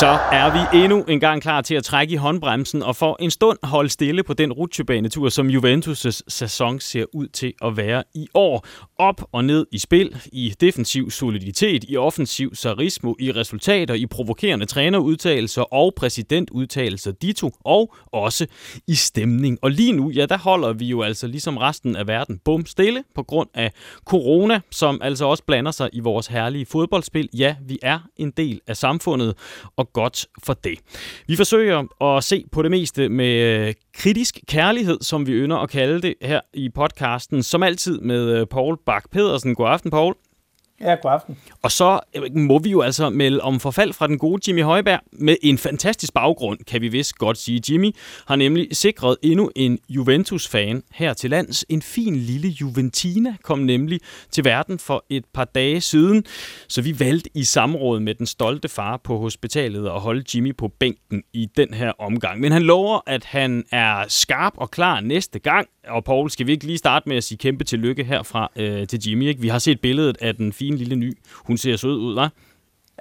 Så er vi endnu en gang klar til at trække i håndbremsen og for en stund holde stille på den rutsjebanetur, som Juventus' sæson ser ud til at være i år. Op og ned i spil, i defensiv soliditet, i offensiv sarismo, i resultater, i provokerende trænerudtalelser og præsidentudtalelser dito, og også i stemning. Og lige nu, ja, der holder vi jo altså ligesom resten af verden bum stille på grund af corona, som altså også blander sig i vores herlige fodboldspil. Ja, vi er en del af samfundet, og godt for det. Vi forsøger at se på det meste med øh, kritisk kærlighed, som vi ynder at kalde det her i podcasten, som altid med øh, Paul Bak pedersen God aften, Paul. Ja, god aften. Og så øh, må vi jo altså melde om forfald fra den gode Jimmy Højberg med en fantastisk baggrund, kan vi vist godt sige. Jimmy har nemlig sikret endnu en Juventus-fan her til lands. En fin lille Juventina kom nemlig til verden for et par dage siden, så vi valgte i samråd med den stolte far på hospitalet at holde Jimmy på bænken i den her omgang. Men han lover, at han er skarp og klar næste gang. Og Paul, skal vi ikke lige starte med at sige kæmpe tillykke herfra øh, til Jimmy? Ikke? Vi har set billedet af den fin lille ny. Hun ser sød ud, hva'?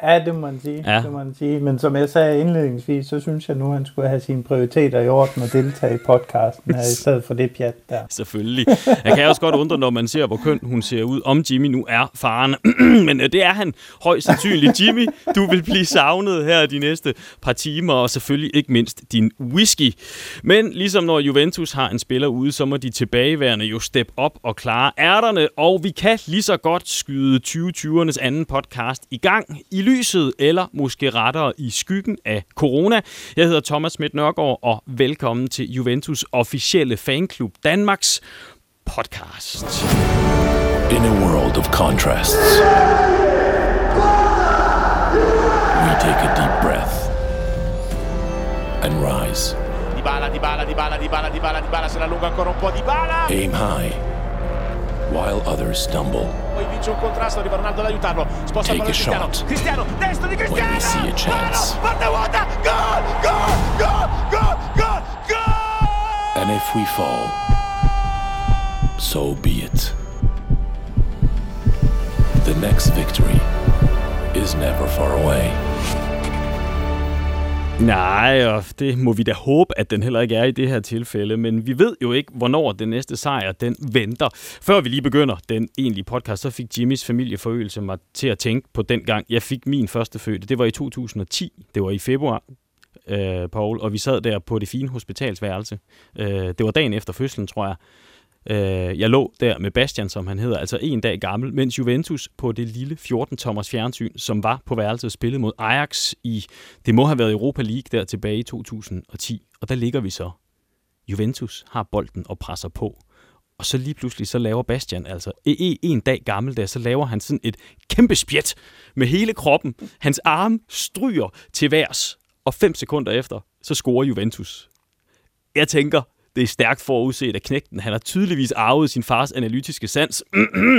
Ja, det må man sige. Ja. Det må man sige. Men som jeg sagde indledningsvis, så synes jeg nu, at han skulle have sine prioriteter i orden og deltage i podcasten her, i stedet for det pjat der. Selvfølgelig. Jeg kan også godt undre, når man ser, hvor køn hun ser ud, om Jimmy nu er faren. Men øh, det er han højst sandsynligt. Jimmy, du vil blive savnet her de næste par timer, og selvfølgelig ikke mindst din whisky. Men ligesom når Juventus har en spiller ude, så må de tilbageværende jo step op og klare ærterne, og vi kan lige så godt skyde 2020'ernes anden podcast i gang i lyset, eller måske rettere i skyggen af corona. Jeg hedder Thomas Schmidt Nørgaard, og velkommen til Juventus officielle fanklub Danmarks podcast. In a world of contrasts, we take a deep breath and rise. Dybala, Dybala, Dybala, Dybala, Dybala, Dybala, se la allunga ancora un po' Dybala. Aim high, while others stumble. Poi vince un contrasto, arriva Ronaldo ad aiutarlo. Sposta il Cristiano. Cristiano, destro di Cristiano. When see a chance. Vuota. And if we fall, so be it. The next victory is never far away. Nej, og det må vi da håbe, at den heller ikke er i det her tilfælde, men vi ved jo ikke, hvornår den næste sejr den venter. Før vi lige begynder den egentlige podcast, så fik Jimmys familieforøgelse mig til at tænke på den gang, jeg fik min første fødte. Det var i 2010, det var i februar, øh, Paul, og vi sad der på det fine hospitalsværelse. Øh, det var dagen efter fødslen, tror jeg. Øh, jeg lå der med Bastian, som han hedder, altså en dag gammel, mens Juventus på det lille 14-tommers fjernsyn, som var på værelset, spillede mod Ajax i, det må have været Europa League der tilbage i 2010. Og der ligger vi så. Juventus har bolden og presser på. Og så lige pludselig, så laver Bastian, altså e, e, en dag gammel der, så laver han sådan et kæmpe spjæt med hele kroppen. Hans arm stryger til værs, og fem sekunder efter, så scorer Juventus. Jeg tænker, det er stærkt forudset af knægten. Han har tydeligvis arvet sin fars analytiske sans.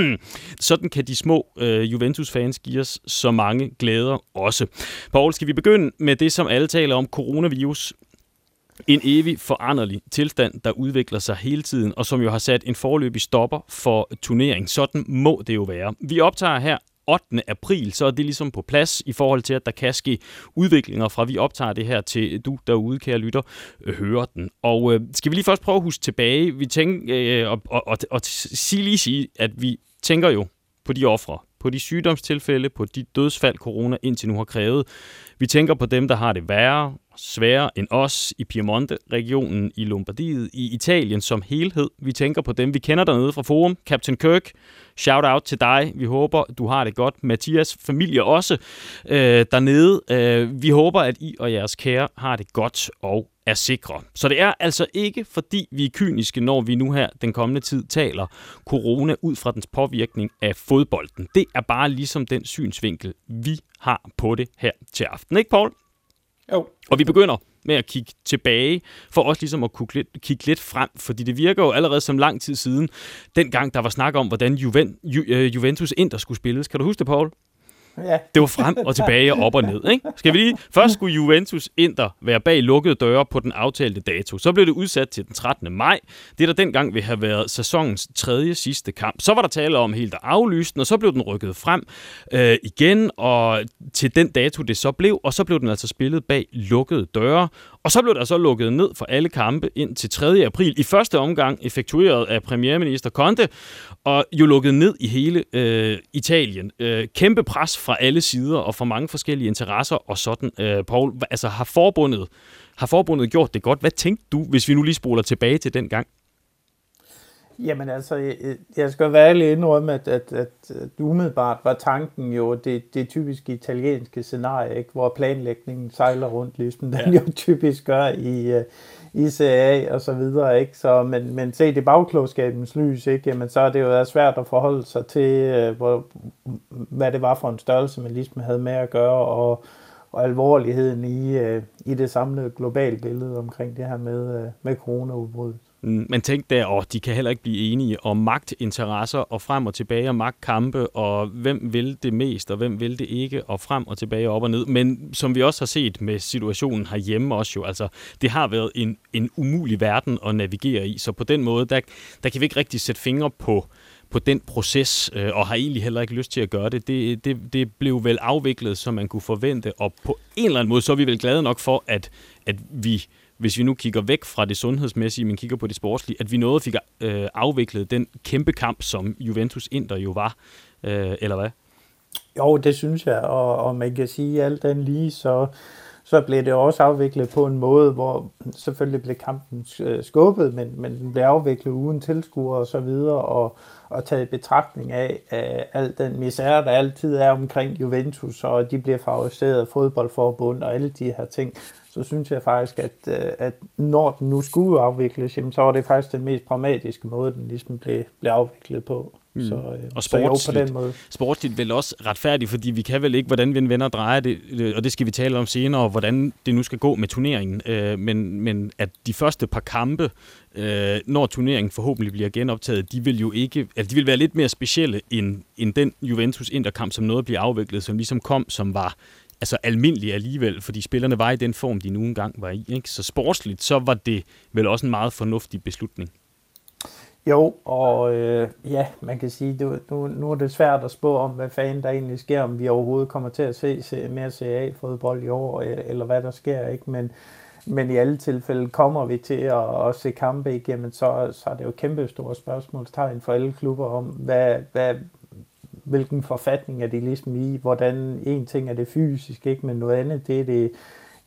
Sådan kan de små øh, Juventus-fans give os så mange glæder også. Paul, skal vi begynde med det, som alle taler om, coronavirus? En evig foranderlig tilstand, der udvikler sig hele tiden, og som jo har sat en forløbig stopper for turnering. Sådan må det jo være. Vi optager her 8. april, så er det ligesom på plads i forhold til, at der kan ske udviklinger fra vi optager det her til du derude, kære lytter, hører den. Og øh, skal vi lige først prøve at huske tilbage, vi tænker, øh, og, og, og, og sige lige sige, at vi tænker jo på de ofre, på de sygdomstilfælde, på de dødsfald, corona indtil nu har krævet. Vi tænker på dem, der har det værre, sværere end os i Piemonte-regionen, i Lombardiet, i Italien som helhed. Vi tænker på dem, vi kender dernede fra Forum. Captain Kirk, shout out til dig. Vi håber, du har det godt. Mathias familie også øh, dernede. Øh, vi håber, at I og jeres kære har det godt og er sikre. Så det er altså ikke, fordi vi er kyniske, når vi nu her den kommende tid taler corona ud fra dens påvirkning af fodbolden. Det er bare ligesom den synsvinkel, vi har på det her til aften. Ikke, Paul? Jo. Og vi begynder med at kigge tilbage, for også ligesom at kunne kigge lidt frem, fordi det virker jo allerede som lang tid siden, dengang der var snak om, hvordan Juven, Ju, øh, uh, Juventus Inter skulle spilles. Kan du huske det, Paul? Ja. Det var frem og tilbage og op og ned. Ikke? Skal vi lige? Først skulle Juventus Inter være bag lukkede døre på den aftalte dato. Så blev det udsat til den 13. maj. Det der dengang ville have været sæsonens tredje sidste kamp. Så var der tale om helt at aflyse den, og så blev den rykket frem øh, igen og til den dato, det så blev. Og så blev den altså spillet bag lukkede døre. Og så blev der så lukket ned for alle kampe ind til 3. april. I første omgang effektueret af premierminister Conte, og jo lukket ned i hele øh, Italien. Øh, kæmpe pres fra alle sider og fra mange forskellige interesser og sådan. Øh, Paul, altså har forbundet, har forbundet gjort det godt? Hvad tænkte du, hvis vi nu lige spoler tilbage til den gang? Jamen altså, jeg, jeg skal være ærlig indrømme, at, at, at, at umiddelbart var tanken jo det, det typiske italienske scenarie, ikke? hvor planlægningen sejler rundt, ligesom den ja. jo typisk gør i, uh, i CA og så videre. Ikke? Så, men, men se det bagklogskabens lys, ikke? Jamen, så er det jo svært at forholde sig til, uh, hvor, hvad det var for en størrelse, man ligesom havde med at gøre, og, og alvorligheden i, uh, i det samlede globale billede omkring det her med, uh, med coronaudbruddet man men der, og de kan heller ikke blive enige om magtinteresser og frem og tilbage og magtkampe, og hvem vil det mest, og hvem vil det ikke, og frem og tilbage og op og ned. Men som vi også har set med situationen herhjemme også jo, altså det har været en, en umulig verden at navigere i, så på den måde, der, der kan vi ikke rigtig sætte fingre på, på den proces, øh, og har egentlig heller ikke lyst til at gøre det. det. Det det blev vel afviklet, som man kunne forvente, og på en eller anden måde, så er vi vel glade nok for, at, at vi hvis vi nu kigger væk fra det sundhedsmæssige, men kigger på det sportslige, at vi nåede fik øh, afviklet den kæmpe kamp, som Juventus Inter jo var, øh, eller hvad? Jo, det synes jeg, og, og man kan sige alt den lige, så, så blev det også afviklet på en måde, hvor selvfølgelig blev kampen øh, skubbet, men, men den blev afviklet uden tilskuere og så videre, og, og taget i betragtning af, af al den misære, der altid er omkring Juventus, og de bliver favoriseret af fodboldforbund og alle de her ting, så synes jeg faktisk, at, øh, at når den nu skulle afvikles, jamen, så var det faktisk den mest pragmatiske måde, den ligesom blev, blev afviklet på. Mm. Så, øh, og sportsligt, så jo, på den måde. sportsligt vel også retfærdigt, fordi vi kan vel ikke, hvordan vi vender drejer det, øh, og det skal vi tale om senere, hvordan det nu skal gå med turneringen. Øh, men, men at de første par kampe, øh, når turneringen forhåbentlig bliver genoptaget, de vil jo ikke, altså de vil være lidt mere specielle end, end den Juventus Interkamp, som noget bliver afviklet, som ligesom kom, som var altså almindelig alligevel, fordi spillerne var i den form, de nu engang var i. Ikke? Så sportsligt, så var det vel også en meget fornuftig beslutning. Jo, og øh, ja, man kan sige, du, nu, nu er det svært at spå om, hvad fanden der egentlig sker, om vi overhovedet kommer til at se, se mere CA-fodbold i år, øh, eller hvad der sker, ikke? Men, men i alle tilfælde kommer vi til at, at se kampe igennem, så, så er det jo kæmpe store spørgsmålstegn for alle klubber om, hvad, hvad, hvilken forfatning er det ligesom i, hvordan en ting er det fysisk, ikke, men noget andet, det er det,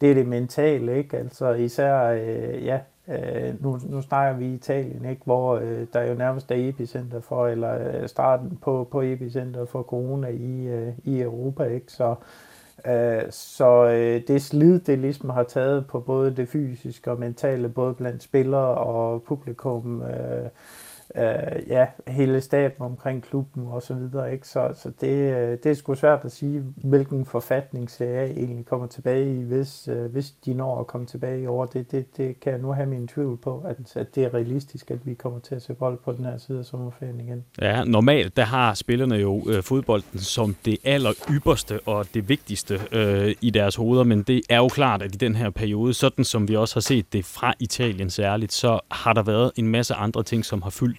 det, er det mentale, ikke? Altså især, øh, ja, øh, nu, nu snakker vi Italien, ikke? hvor øh, der jo nærmest er epicenter for, eller øh, starten på, på epicenter for corona i, øh, i Europa, ikke? Så, øh, så øh, det slid, det ligesom har taget på både det fysiske og mentale, både blandt spillere og publikum, øh, øh, ja, hele staben omkring klubben og så videre. Ikke? Så, så det, øh, det er sgu svært at sige, hvilken forfatning CA egentlig kommer tilbage i, hvis, øh, hvis de når at komme tilbage i år. Det, det, det kan jeg nu have min tvivl på, at, at det er realistisk, at vi kommer til at se bold på den her side af sommerferien igen. Ja, normalt der har spillerne jo øh, fodbolden som det aller ypperste og det vigtigste øh, i deres hoveder, men det er jo klart, at i den her periode, sådan som vi også har set det fra Italien særligt, så har der været en masse andre ting, som har fyldt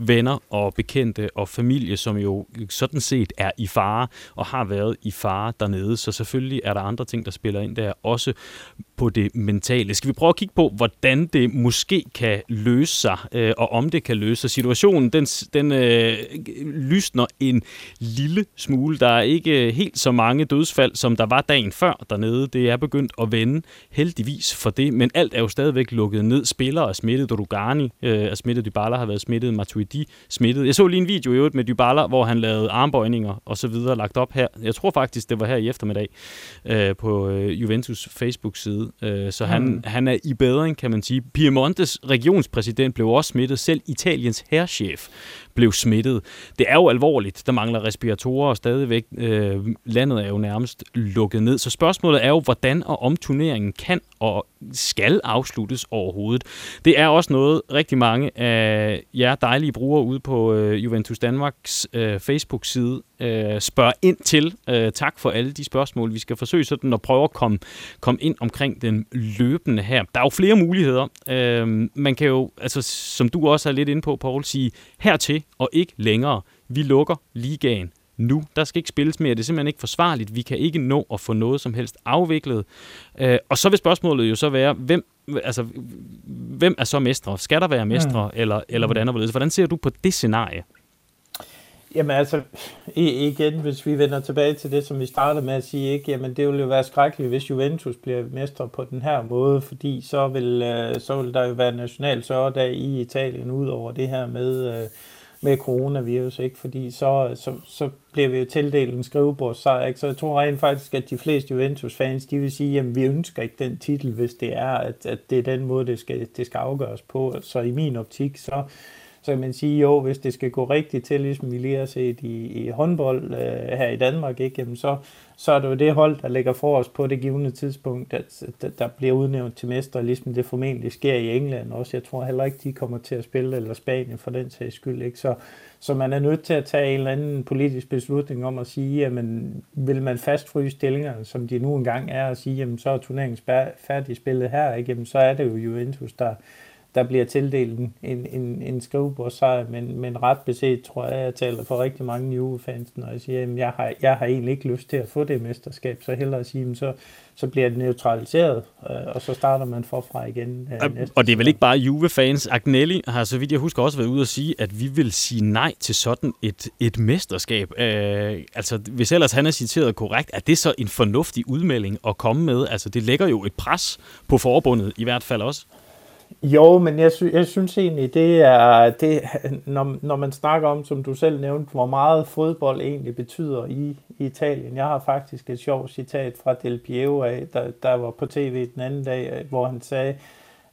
venner og bekendte og familie, som jo sådan set er i fare og har været i fare dernede. Så selvfølgelig er der andre ting, der spiller ind der, også på det mentale. Skal vi prøve at kigge på, hvordan det måske kan løse sig, øh, og om det kan løse sig. Situationen, den, den øh, lysner en lille smule. Der er ikke helt så mange dødsfald, som der var dagen før dernede. Det er begyndt at vende, heldigvis for det, men alt er jo stadigvæk lukket ned. Spillere er smittet, Rugani øh, er smittet, Dybala har været smittet, Matuidi smittet. Jeg så lige en video i øvrigt med Dybala, hvor han lavede armbøjninger og så videre lagt op her. Jeg tror faktisk, det var her i eftermiddag øh, på øh, Juventus Facebook-side. Øh, så han, mm. han er i bedring, kan man sige. Piemontes regionspræsident blev også smittet. Selv Italiens herrchef blev smittet. Det er jo alvorligt. Der mangler respiratorer og stadigvæk. Øh, landet er jo nærmest lukket ned. Så spørgsmålet er jo, hvordan og om turneringen kan og skal afsluttes overhovedet. Det er også noget, rigtig mange af jer dejlige brugere ude på øh, Juventus Danmarks øh, Facebook-side øh, spørge ind til. Øh, tak for alle de spørgsmål. Vi skal forsøge sådan at prøve at komme, komme ind omkring den løbende her. Der er jo flere muligheder. Øh, man kan jo, altså, som du også er lidt inde på, Paul, sige hertil og ikke længere. Vi lukker ligaen nu. Der skal ikke spilles mere. Det er simpelthen ikke forsvarligt. Vi kan ikke nå at få noget som helst afviklet. Øh, og så vil spørgsmålet jo så være, hvem, altså, hvem er så mestre? Skal der være mestre, mm. eller, eller hvordan? Hvordan ser du på det scenarie? Jamen altså, igen, hvis vi vender tilbage til det, som vi startede med at sige, ikke, jamen det ville jo være skrækkeligt, hvis Juventus bliver mestre på den her måde, fordi så vil, øh, så vil der jo være national sørgedag i Italien ud over det her med, øh, med coronavirus, ikke? fordi så, så, så bliver vi jo tildelt en skrivebordssejr. Ikke? Så jeg tror rent faktisk, at de fleste Juventus-fans, de vil sige, at vi ønsker ikke den titel, hvis det er, at, at det er den måde, det skal, det skal afgøres på. Så i min optik, så, så kan man sige, jo, hvis det skal gå rigtigt til, ligesom vi lige har set i, i håndbold øh, her i Danmark, ikke? Jamen så, så er det jo det hold, der ligger for os på det givende tidspunkt, at, at der bliver udnævnt til mester, ligesom det formentlig sker i England også. Jeg tror heller ikke, de kommer til at spille, eller Spanien for den sags skyld. Ikke? Så, så man er nødt til at tage en eller anden politisk beslutning om at sige, jamen, vil man fastfryse stillingerne, som de nu engang er, og sige, jamen så er turneringen færdig spillet her, ikke? Jamen, så er det jo Juventus, der, der bliver tildelt en, en, en skrivebordsejr, men, men ret beset tror jeg, jeg taler for rigtig mange Juve-fans, når jeg siger, at jeg har, jeg har egentlig ikke lyst til at få det mesterskab, så hellere at sige, så, så bliver det neutraliseret, øh, og så starter man forfra igen. Øh, næste og det er vel ikke bare Juve-fans. Agnelli har, så vidt jeg husker, også været ude og sige, at vi vil sige nej til sådan et, et mesterskab. Øh, altså, hvis ellers han er citeret korrekt, er det så en fornuftig udmelding at komme med? Altså, det lægger jo et pres på forbundet i hvert fald også. Jo, men jeg, sy- jeg synes egentlig, det er, det, når, når man snakker om, som du selv nævnte, hvor meget fodbold egentlig betyder i, i Italien. Jeg har faktisk et sjovt citat fra Del Piero af, der, der var på tv den anden dag, hvor han sagde,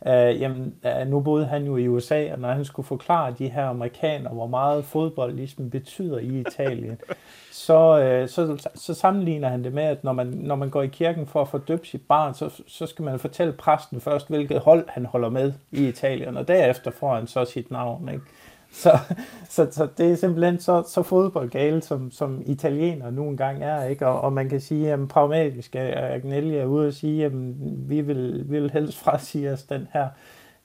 Uh, jamen, uh, nu boede han jo i USA, og når han skulle forklare de her amerikanere, hvor meget fodbold ligesom betyder i Italien, så, uh, så, så sammenligner han det med, at når man, når man går i kirken for at få døbt sit barn, så, så skal man fortælle præsten først, hvilket hold han holder med i Italien, og derefter får han så sit navn. Ikke? Så, så, så det er simpelthen så, så fodboldgale, som, som italiener nu engang er, ikke? Og, og man kan sige, at pragmatisk er Agnelli er ude og sige, at vi vil, vi vil helst frasige os den her,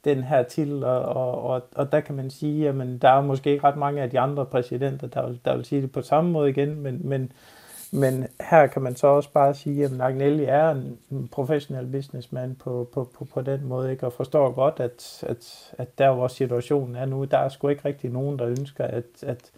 den her til, og, og, og, og der kan man sige, at der er måske ikke ret mange af de andre præsidenter, der vil, der vil sige det på samme måde igen, men, men, men her kan man så også bare sige, at Agnelli er en professionel businessman på, på, på, på den måde, ikke? og forstår godt, at, at, at der hvor situationen er nu, der er sgu ikke rigtig nogen, der ønsker, at, at,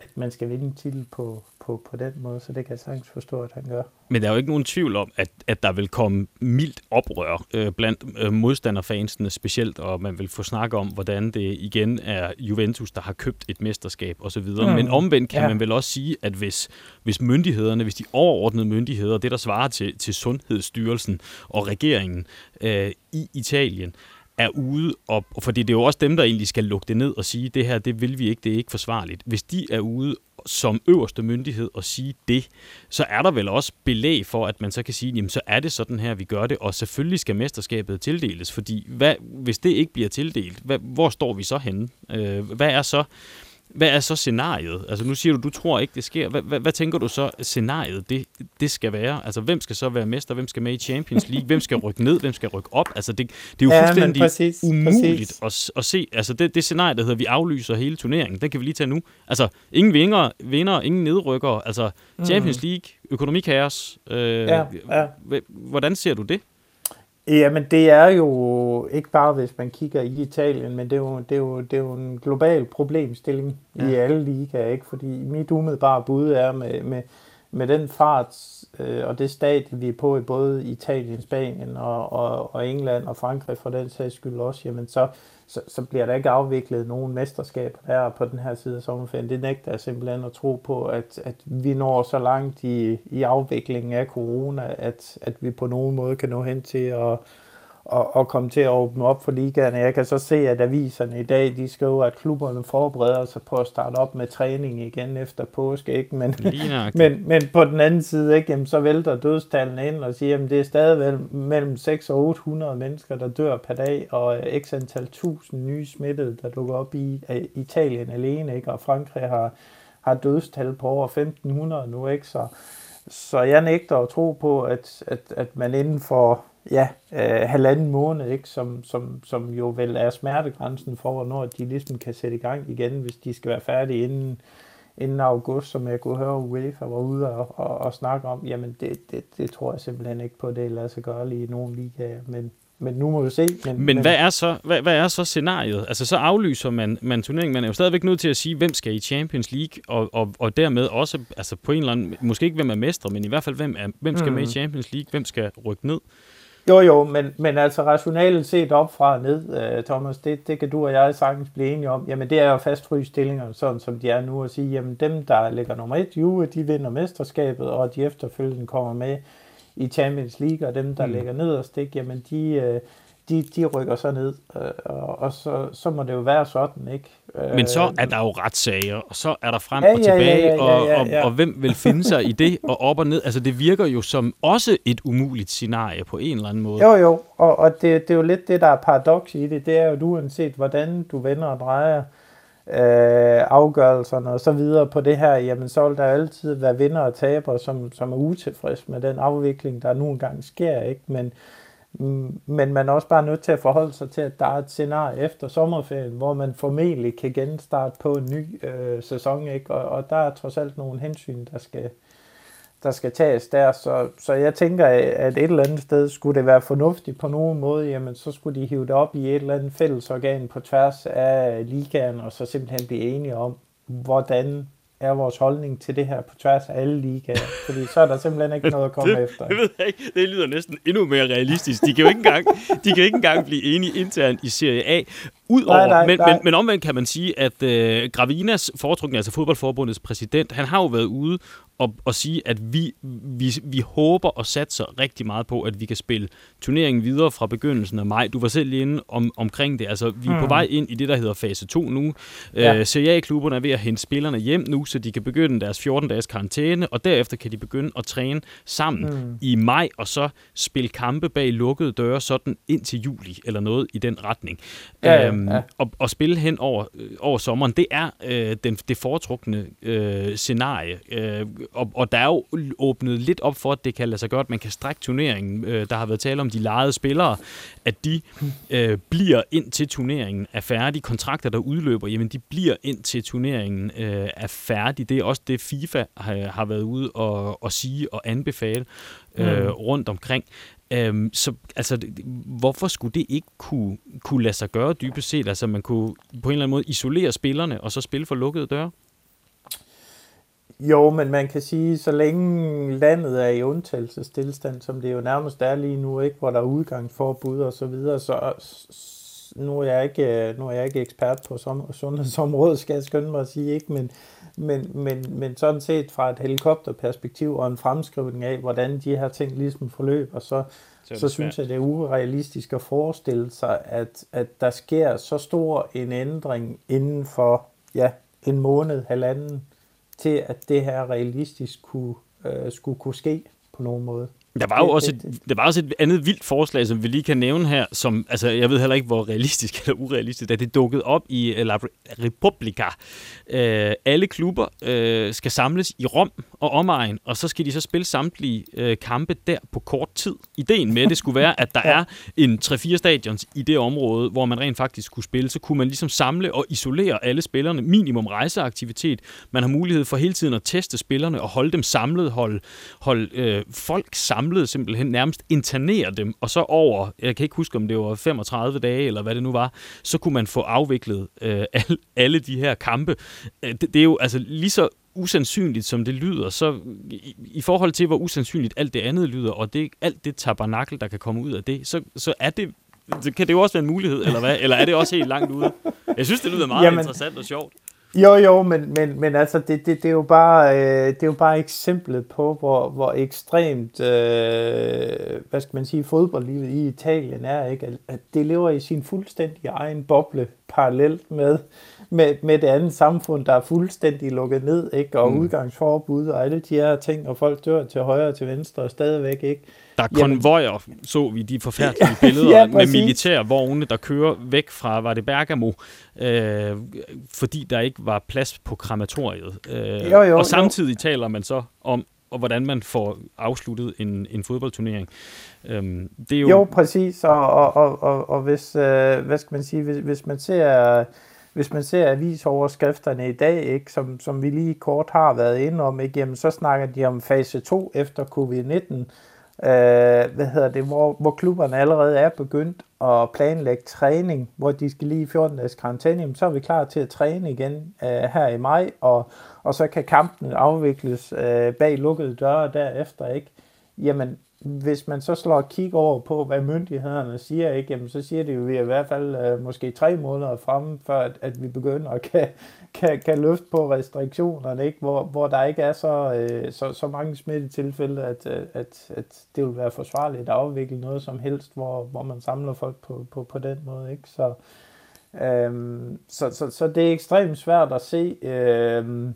at man skal vinde titel på, på, på den måde, så det kan jeg sagtens forstå, at han gør. Men der er jo ikke nogen tvivl om, at, at der vil komme mildt oprør øh, blandt øh, modstanderfansene specielt, og man vil få snakke om, hvordan det igen er Juventus, der har købt et mesterskab osv. Mm. Men omvendt kan ja. man vel også sige, at hvis, hvis myndighederne, hvis de overordnede myndigheder, det der svarer til, til Sundhedsstyrelsen og regeringen øh, i Italien, er ude, og, fordi det er jo også dem, der egentlig skal lukke det ned og sige, det her, det vil vi ikke, det er ikke forsvarligt. Hvis de er ude som øverste myndighed og sige det, så er der vel også belæg for, at man så kan sige, jamen så er det sådan her, vi gør det, og selvfølgelig skal mesterskabet tildeles, fordi hvad, hvis det ikke bliver tildelt, hvad, hvor står vi så henne? Øh, hvad er så hvad er så scenariet? Altså nu siger du, du tror ikke, det sker. Hvad, hvad, hvad tænker du så, scenariet det, det skal være? Altså hvem skal så være mester? Hvem skal med i Champions League? Hvem skal rykke ned? Hvem skal rykke op? Altså det, det er jo ja, fuldstændig præcis, umuligt præcis. At, at se. Altså det, det scenarie, der hedder, vi aflyser hele turneringen, det kan vi lige tage nu. Altså ingen vinder, vinder ingen nedrykker. Altså mm. Champions League, økonomikaos. Øh, ja, ja. Hvordan ser du det? Jamen det er jo ikke bare, hvis man kigger i Italien, men det er jo, det er jo, det er jo en global problemstilling ja. i alle ligaer, ikke? Fordi mit umiddelbare bud er med, med, med den fart øh, og det stadie, vi er på i både Italien, Spanien og, og, og England og Frankrig for den sags skyld også, jamen så, så, så bliver der ikke afviklet nogen mesterskab der på den her side af sommerferien. Det nægter jeg simpelthen at tro på, at, at vi når så langt i, i afviklingen af corona, at, at vi på nogen måde kan nå hen til at og, og komme til at åbne op for ligaerne. Jeg kan så se, at aviserne i dag, de skriver, at klubberne forbereder sig på at starte op med træning igen efter påske, ikke? Men, men, men på den anden side, ikke? Jamen, så vælter dødstallene ind og siger, at det er stadig mellem 6 og 800 mennesker, der dør per dag, og x antal tusind nye smittede, der dukker op i Italien alene, ikke? og Frankrig har har dødstal på over 1500 nu, ikke? Så, så jeg nægter at tro på, at, at, at man inden for ja, øh, halvanden måned, ikke? Som, som, som jo vel er smertegrænsen for, hvornår de ligesom kan sætte i gang igen, hvis de skal være færdige inden, inden august, som jeg kunne høre UEFA var ude og, og, og snakke om, jamen det, det, det tror jeg simpelthen ikke på, det lader sig gøre lige i nogle ligaer, men, men nu må vi se. Men, men, men hvad, er så, hvad, hvad er så scenariet? Altså så aflyser man, man turneringen. Man er jo stadigvæk nødt til at sige, hvem skal i Champions League, og, og, og dermed også altså på en eller anden, måske ikke hvem er mestre, men i hvert fald hvem, er, hvem skal mm. med i Champions League, hvem skal rykke ned? Jo, jo, men, men altså rationalet set op fra og ned, uh, Thomas, det, det kan du og jeg sagtens blive enige om. Jamen det er jo fastfryst stillinger, sådan som de er nu, at sige, jamen dem, der ligger nummer et, Juve, de vinder mesterskabet, og de efterfølgende kommer med i Champions League, og dem, der mm. ligger nederst, ikke, jamen de, uh, de, de rykker så ned, øh, og, og så, så må det jo være sådan, ikke? Men så er der jo retssager, og så er der frem ja, og tilbage, ja, ja, ja, ja, ja, ja. Og, og, og hvem vil finde sig i det, og op og ned? Altså det virker jo som også et umuligt scenarie på en eller anden måde. Jo, jo, og, og det, det er jo lidt det, der er paradoks i det, det er jo, du uanset hvordan du vender og drejer øh, afgørelserne og så videre på det her, jamen så vil der altid være vinder og taber, som, som er utilfreds med den afvikling, der nu engang sker, ikke? Men, men man er også bare nødt til at forholde sig til, at der er et scenarie efter sommerferien, hvor man formentlig kan genstarte på en ny øh, sæson, ikke? Og, og der er trods alt nogle hensyn, der skal, der skal tages der. Så, så jeg tænker, at et eller andet sted skulle det være fornuftigt på nogen måde, jamen så skulle de hive det op i et eller andet fællesorgan på tværs af ligaen, og så simpelthen blive enige om, hvordan er vores holdning til det her på tværs af alle ligaer, fordi så er der simpelthen ikke noget at komme det, efter. Det ved jeg ikke. Det lyder næsten endnu mere realistisk. De kan jo ikke engang, de kan ikke engang blive enige internt i Serie A. Udover, nej, nej, men, nej. Men, men omvendt kan man sige, at øh, Gravinas foretrukne, altså fodboldforbundets præsident, han har jo været ude og, og sige, at vi, vi, vi håber og satser rigtig meget på, at vi kan spille turneringen videre fra begyndelsen af maj. Du var selv inde om, omkring det. Altså, vi er mm. på vej ind i det, der hedder fase 2 nu. Ja. Øh, Serie A-klubberne er ved at hente spillerne hjem nu, så de kan begynde deres 14-dages karantæne, og derefter kan de begynde at træne sammen mm. i maj, og så spille kampe bag lukkede døre, sådan ind til juli, eller noget i den retning. Ja, øhm, ja. Og, og spille hen over, øh, over sommeren, det er øh, den, det foretrukne øh, scenarie. Øh, og, og der er jo åbnet lidt op for, at det kan lade sig gøre, at man kan strække turneringen. Øh, der har været tale om de lejede spillere, at de øh, bliver ind til turneringen er færdig. Kontrakter, der udløber, jamen de bliver ind til turneringen øh, er færdig. Det er også det, FIFA har, har været ude og, og sige og anbefale øh, mm. rundt omkring. Øhm, så altså, hvorfor skulle det ikke kunne, kunne lade sig gøre dybest set? Altså man kunne på en eller anden måde isolere spillerne og så spille for lukkede døre? Jo, men man kan sige, så længe landet er i undtagelsestilstand, som det jo nærmest er lige nu, ikke, hvor der er udgangsforbud og så videre, så nu er jeg ikke, nu er jeg ikke ekspert på sundhedsområdet, skal jeg skynde mig at sige, ikke, men, men, men, men sådan set fra et helikopterperspektiv og en fremskrivning af, hvordan de her ting ligesom forløber, så, så, så synes jeg, det er urealistisk at forestille sig, at, at der sker så stor en ændring inden for ja, en måned, halvanden, til, at det her realistisk kunne, øh, skulle kunne ske på nogen måde. Der var jo også et, der var også et andet vildt forslag, som vi lige kan nævne her, som, altså jeg ved heller ikke, hvor realistisk eller urealistisk, da det dukkede op i La Repubblica. Øh, alle klubber øh, skal samles i Rom og omegn, og så skal de så spille samtlige øh, kampe der på kort tid. Ideen med det skulle være, at der er en 3-4 stadions i det område, hvor man rent faktisk skulle spille. Så kunne man ligesom samle og isolere alle spillerne. Minimum rejseaktivitet. Man har mulighed for hele tiden at teste spillerne og holde dem samlet, holde, holde øh, folk samlet, simpelthen nærmest internere dem, og så over, jeg kan ikke huske, om det var 35 dage, eller hvad det nu var, så kunne man få afviklet øh, alle, alle de her kampe. Øh, det, det er jo altså lige så usandsynligt, som det lyder, så i, i forhold til, hvor usandsynligt alt det andet lyder, og det, alt det tabernakel, der kan komme ud af det, så, så er det kan det jo også være en mulighed, eller hvad? Eller er det også helt langt ude? Jeg synes, det lyder meget Jamen, interessant og sjovt. Jo, jo, men, men, men altså, det, det, det, er jo bare, øh, det er jo bare eksemplet på, hvor, hvor ekstremt, øh, hvad skal man sige, fodboldlivet i Italien er, ikke? At det lever i sin fuldstændig egen boble, parallelt med, med, med det andet samfund, der er fuldstændig lukket ned, ikke? og mm. udgangsforbud og alle de her ting, og folk dør til højre og til venstre og stadigvæk ikke. Der er konvojer, så vi de forfærdelige billeder ja, med militære vogne, der kører væk fra, var det Bergamo, øh, fordi der ikke var plads på krematoriet. Øh, jo, jo, og samtidig jo. taler man så om, og hvordan man får afsluttet en, en fodboldturnering. Øhm, det er jo... jo, præcis, og, og, og, og, og hvis, øh, hvad skal man sige, hvis, hvis man ser hvis man ser avisoverskrifterne i dag, ikke, som, som vi lige kort har været inde om, ikke, jamen, så snakker de om fase 2 efter covid-19, øh, hvad hedder det, hvor, hvor klubberne allerede er begyndt at planlægge træning, hvor de skal lige i 14 dages karantæne, så er vi klar til at træne igen øh, her i maj, og, og så kan kampen afvikles øh, bag lukkede døre derefter, ikke? Jamen, hvis man så slår kig over på, hvad myndighederne siger, ikke, jamen, så siger det jo, at vi er i hvert fald øh, måske tre måneder fremme, før at, at vi begynder at kan, kan, kan løfte på restriktionerne, ikke, hvor, hvor der ikke er så, øh, så, så mange smittetilfælde, at, øh, at, at det vil være forsvarligt at afvikle noget som helst, hvor, hvor man samler folk på, på, på den måde. Ikke? Så, øh, så, så, så det er ekstremt svært at se... Øh,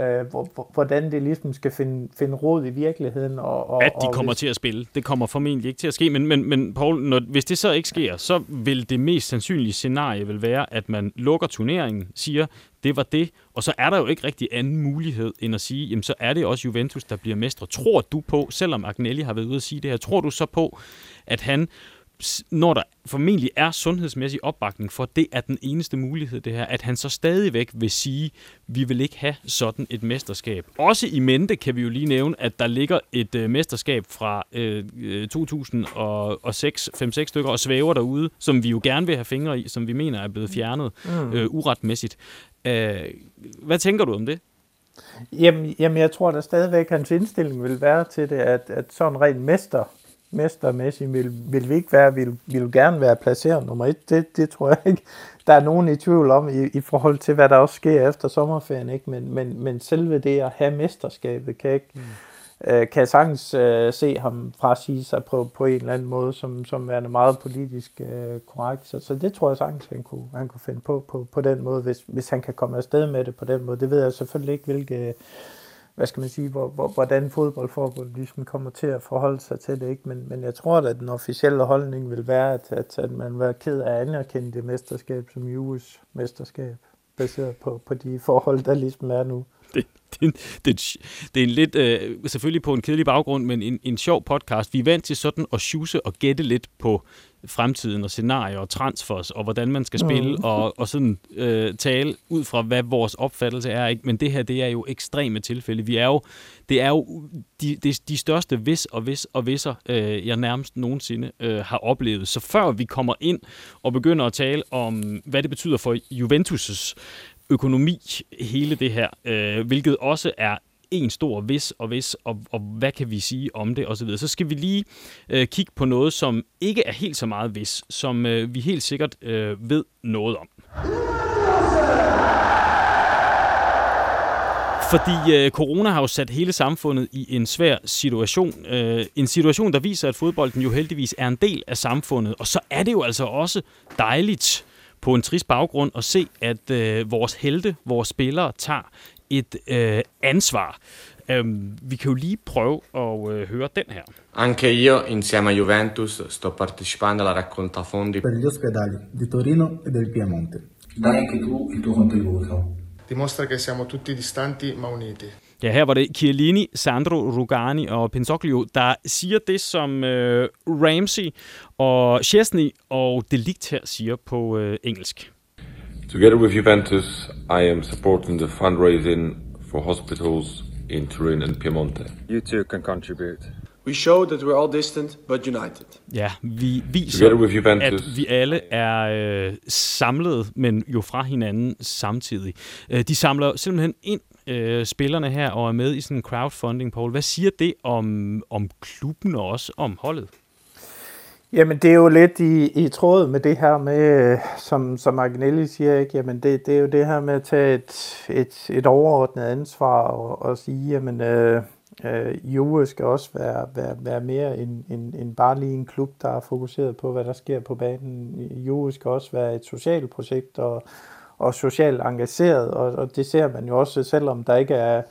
øh, hvordan det ligesom skal finde, finde råd i virkeligheden. Og, og, at de og kommer hvis... til at spille. Det kommer formentlig ikke til at ske, men, men, men Paul, når, hvis det så ikke sker, så vil det mest sandsynlige scenarie vil være, at man lukker turneringen, siger, det var det, og så er der jo ikke rigtig anden mulighed end at sige, jamen så er det også Juventus, der bliver mestre. Tror du på, selvom Agnelli har været ude at sige det her, tror du så på, at han når der formentlig er sundhedsmæssig opbakning for, det er den eneste mulighed, det her, at han så stadigvæk vil sige, vi vil ikke have sådan et mesterskab. Også i mente kan vi jo lige nævne, at der ligger et øh, mesterskab fra øh, 2006, 5-6 stykker, og svæver derude, som vi jo gerne vil have fingre i, som vi mener er blevet fjernet mm. øh, uretmæssigt. Øh, hvad tænker du om det? Jamen, jamen, jeg tror da stadigvæk, hans indstilling vil være til det, at, at sådan rent mester mestermæssigt vil, vil vi ikke være, vil, vil gerne være placeret nummer et. Det, det tror jeg ikke, der er nogen i tvivl om i, i forhold til, hvad der også sker efter sommerferien. Ikke? Men, men, men selve det at have mesterskabet, kan ikke, mm. øh, kan jeg sagtens øh, se ham frasige sig på, på en eller anden måde, som, som er meget politisk øh, korrekt. Så, så det tror jeg sagtens, han kunne, han kunne finde på, på på den måde, hvis, hvis han kan komme afsted med det på den måde. Det ved jeg selvfølgelig ikke, hvilke hvad skal man sige, hvor, hvor, hvordan fodboldforbundet ligesom kommer til at forholde sig til det. Ikke? Men, men jeg tror at den officielle holdning vil være, at, at, at man vil være ked af at anerkende det mesterskab som US mesterskab, baseret på, på de forhold, der ligesom er nu. Det, det, det, er en lidt, øh, selvfølgelig på en kedelig baggrund, men en, en sjov podcast. Vi er vant til sådan at sjuse og gætte lidt på fremtiden og scenarier og transfers og hvordan man skal spille mm. og, og sådan øh, tale ud fra, hvad vores opfattelse er. Ikke? Men det her, det er jo ekstreme tilfælde. Vi er jo, det er jo de, de, de største vis og vis og visser, øh, jeg nærmest nogensinde øh, har oplevet. Så før vi kommer ind og begynder at tale om, hvad det betyder for Juventus' økonomi, hele det her, øh, hvilket også er en stor vis og vis, og, og hvad kan vi sige om det osv. Så skal vi lige øh, kigge på noget, som ikke er helt så meget vis, som øh, vi helt sikkert øh, ved noget om. Fordi øh, corona har jo sat hele samfundet i en svær situation. Øh, en situation, der viser, at fodbolden jo heldigvis er en del af samfundet. Og så er det jo altså også dejligt på en trist baggrund at se, at øh, vores helte, vores spillere, tager et øh, ansvar. Um, vi kan jo lige prøve at øh, høre den her. Anche io, insieme a Juventus, sto partecipando alla raccolta fondi per gli ospedali di Torino e del Piemonte. Dai anche tu il tuo contributo. Dimostra che siamo tutti distanti ma uniti. Ja, her var det Chiellini, Sandro Rugani og Pensoglio, der siger det, som øh, Ramsey og Chesney og Delict her siger på øh, engelsk. Together with Juventus, I am supporting the fundraising for hospitals in Turin and Piemonte. You too can contribute. We show that we're all distant but united. Ja, vi viser, at vi alle er øh, samlet, men jo fra hinanden samtidig. Øh, de samler simpelthen ind øh, spillerne her og er med i sådan en crowdfunding, Paul. Hvad siger det om, om klubben og også om holdet? Jamen, det er jo lidt i, i tråd med det her med, som, som Agnelli siger, ikke? Jamen, det, det er jo det her med at tage et, et, et overordnet ansvar og, og sige, jamen, øh, øh, Juve skal også være, være, være mere end, end, end bare lige en klub, der er fokuseret på, hvad der sker på banen. Juve skal også være et socialt projekt, og, og socialt engageret, og, og det ser man jo også, selvom der ikke er,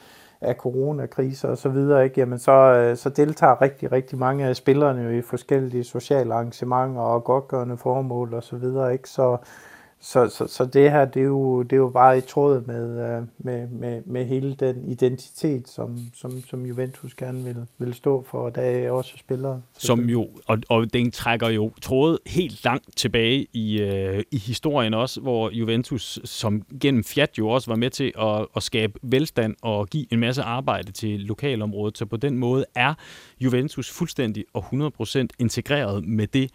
er coronakriser og så videre, ikke? Jamen så, øh, så deltager rigtig, rigtig mange af spillerne jo i forskellige sociale arrangementer og godtgørende formål og så videre, ikke? Så, så, så, så det her, det er, jo, det er jo bare i tråd med, øh, med, med, med hele den identitet, som, som, som Juventus gerne vil, vil stå for, og der er også spillere. Som jo, og, og den trækker jo trådet helt langt tilbage i, øh, i historien også, hvor Juventus, som gennem Fiat jo også var med til at, at skabe velstand og give en masse arbejde til lokalområdet, så på den måde er Juventus fuldstændig og 100% integreret med det,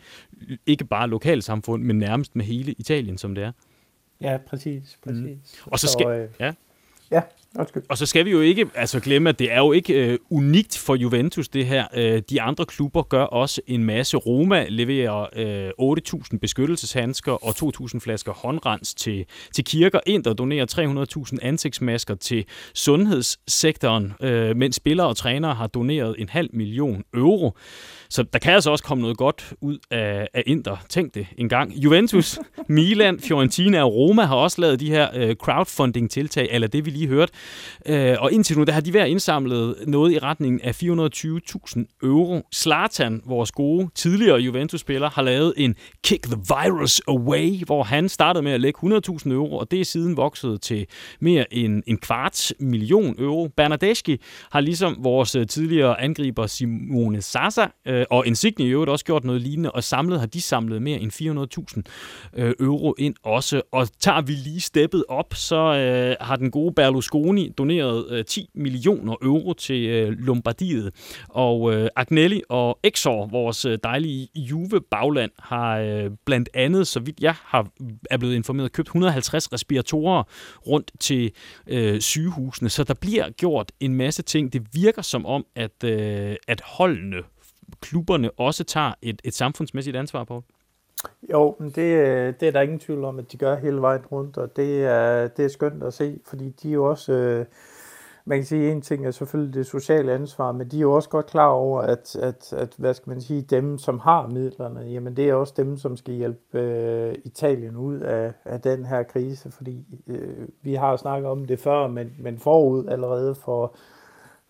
ikke bare lokalsamfund, men nærmest med hele Italien, som det er. Ja, præcis. præcis. Mm. Og så skal, øh, ja. Ja, undskyld. Og så skal vi jo ikke altså glemme, at det er jo ikke øh, unikt for Juventus, det her. Øh, de andre klubber gør også en masse. Roma leverer øh, 8.000 beskyttelseshandsker og 2.000 flasker håndrens til, til kirker. Inter donerer 300.000 ansigtsmasker til sundhedssektoren, øh, mens spillere og trænere har doneret en halv million euro. Så der kan altså også komme noget godt ud af, af Inter. Tænk det en gang. Juventus, Milan, Fiorentina og Roma har også lavet de her øh, crowdfunding-tiltag, eller det vi lige hørte. Øh, og indtil nu, der har de været indsamlet noget i retningen af 420.000 euro. Zlatan, vores gode tidligere Juventus-spiller, har lavet en Kick the Virus Away, hvor han startede med at lægge 100.000 euro, og det er siden vokset til mere end en kvart million euro. Bernardeschi har ligesom vores øh, tidligere angriber Simone Sasa øh, Øh, og Insigne i øvrigt også gjort noget lignende, og samlet har de samlet mere end 400.000 øh, euro ind også. Og tager vi lige steppet op, så øh, har den gode Berlusconi doneret øh, 10 millioner euro til øh, Lombardiet. Og øh, Agnelli og Exor, vores øh, dejlige Juve-bagland, har øh, blandt andet, så vidt jeg har, er blevet informeret, købt 150 respiratorer rundt til øh, sygehusene. Så der bliver gjort en masse ting. Det virker som om, at, øh, at holdene klubberne også tager et, et samfundsmæssigt ansvar på? Jo, men det, øh, det er der ingen tvivl om, at de gør hele vejen rundt, og det er, det er skønt at se, fordi de er jo også, øh, man kan sige, en ting er selvfølgelig det sociale ansvar, men de er jo også godt klar over, at, at, at hvad skal man sige, dem, som har midlerne, jamen det er også dem, som skal hjælpe øh, Italien ud af, af den her krise, fordi øh, vi har snakket om det før, men, men forud allerede for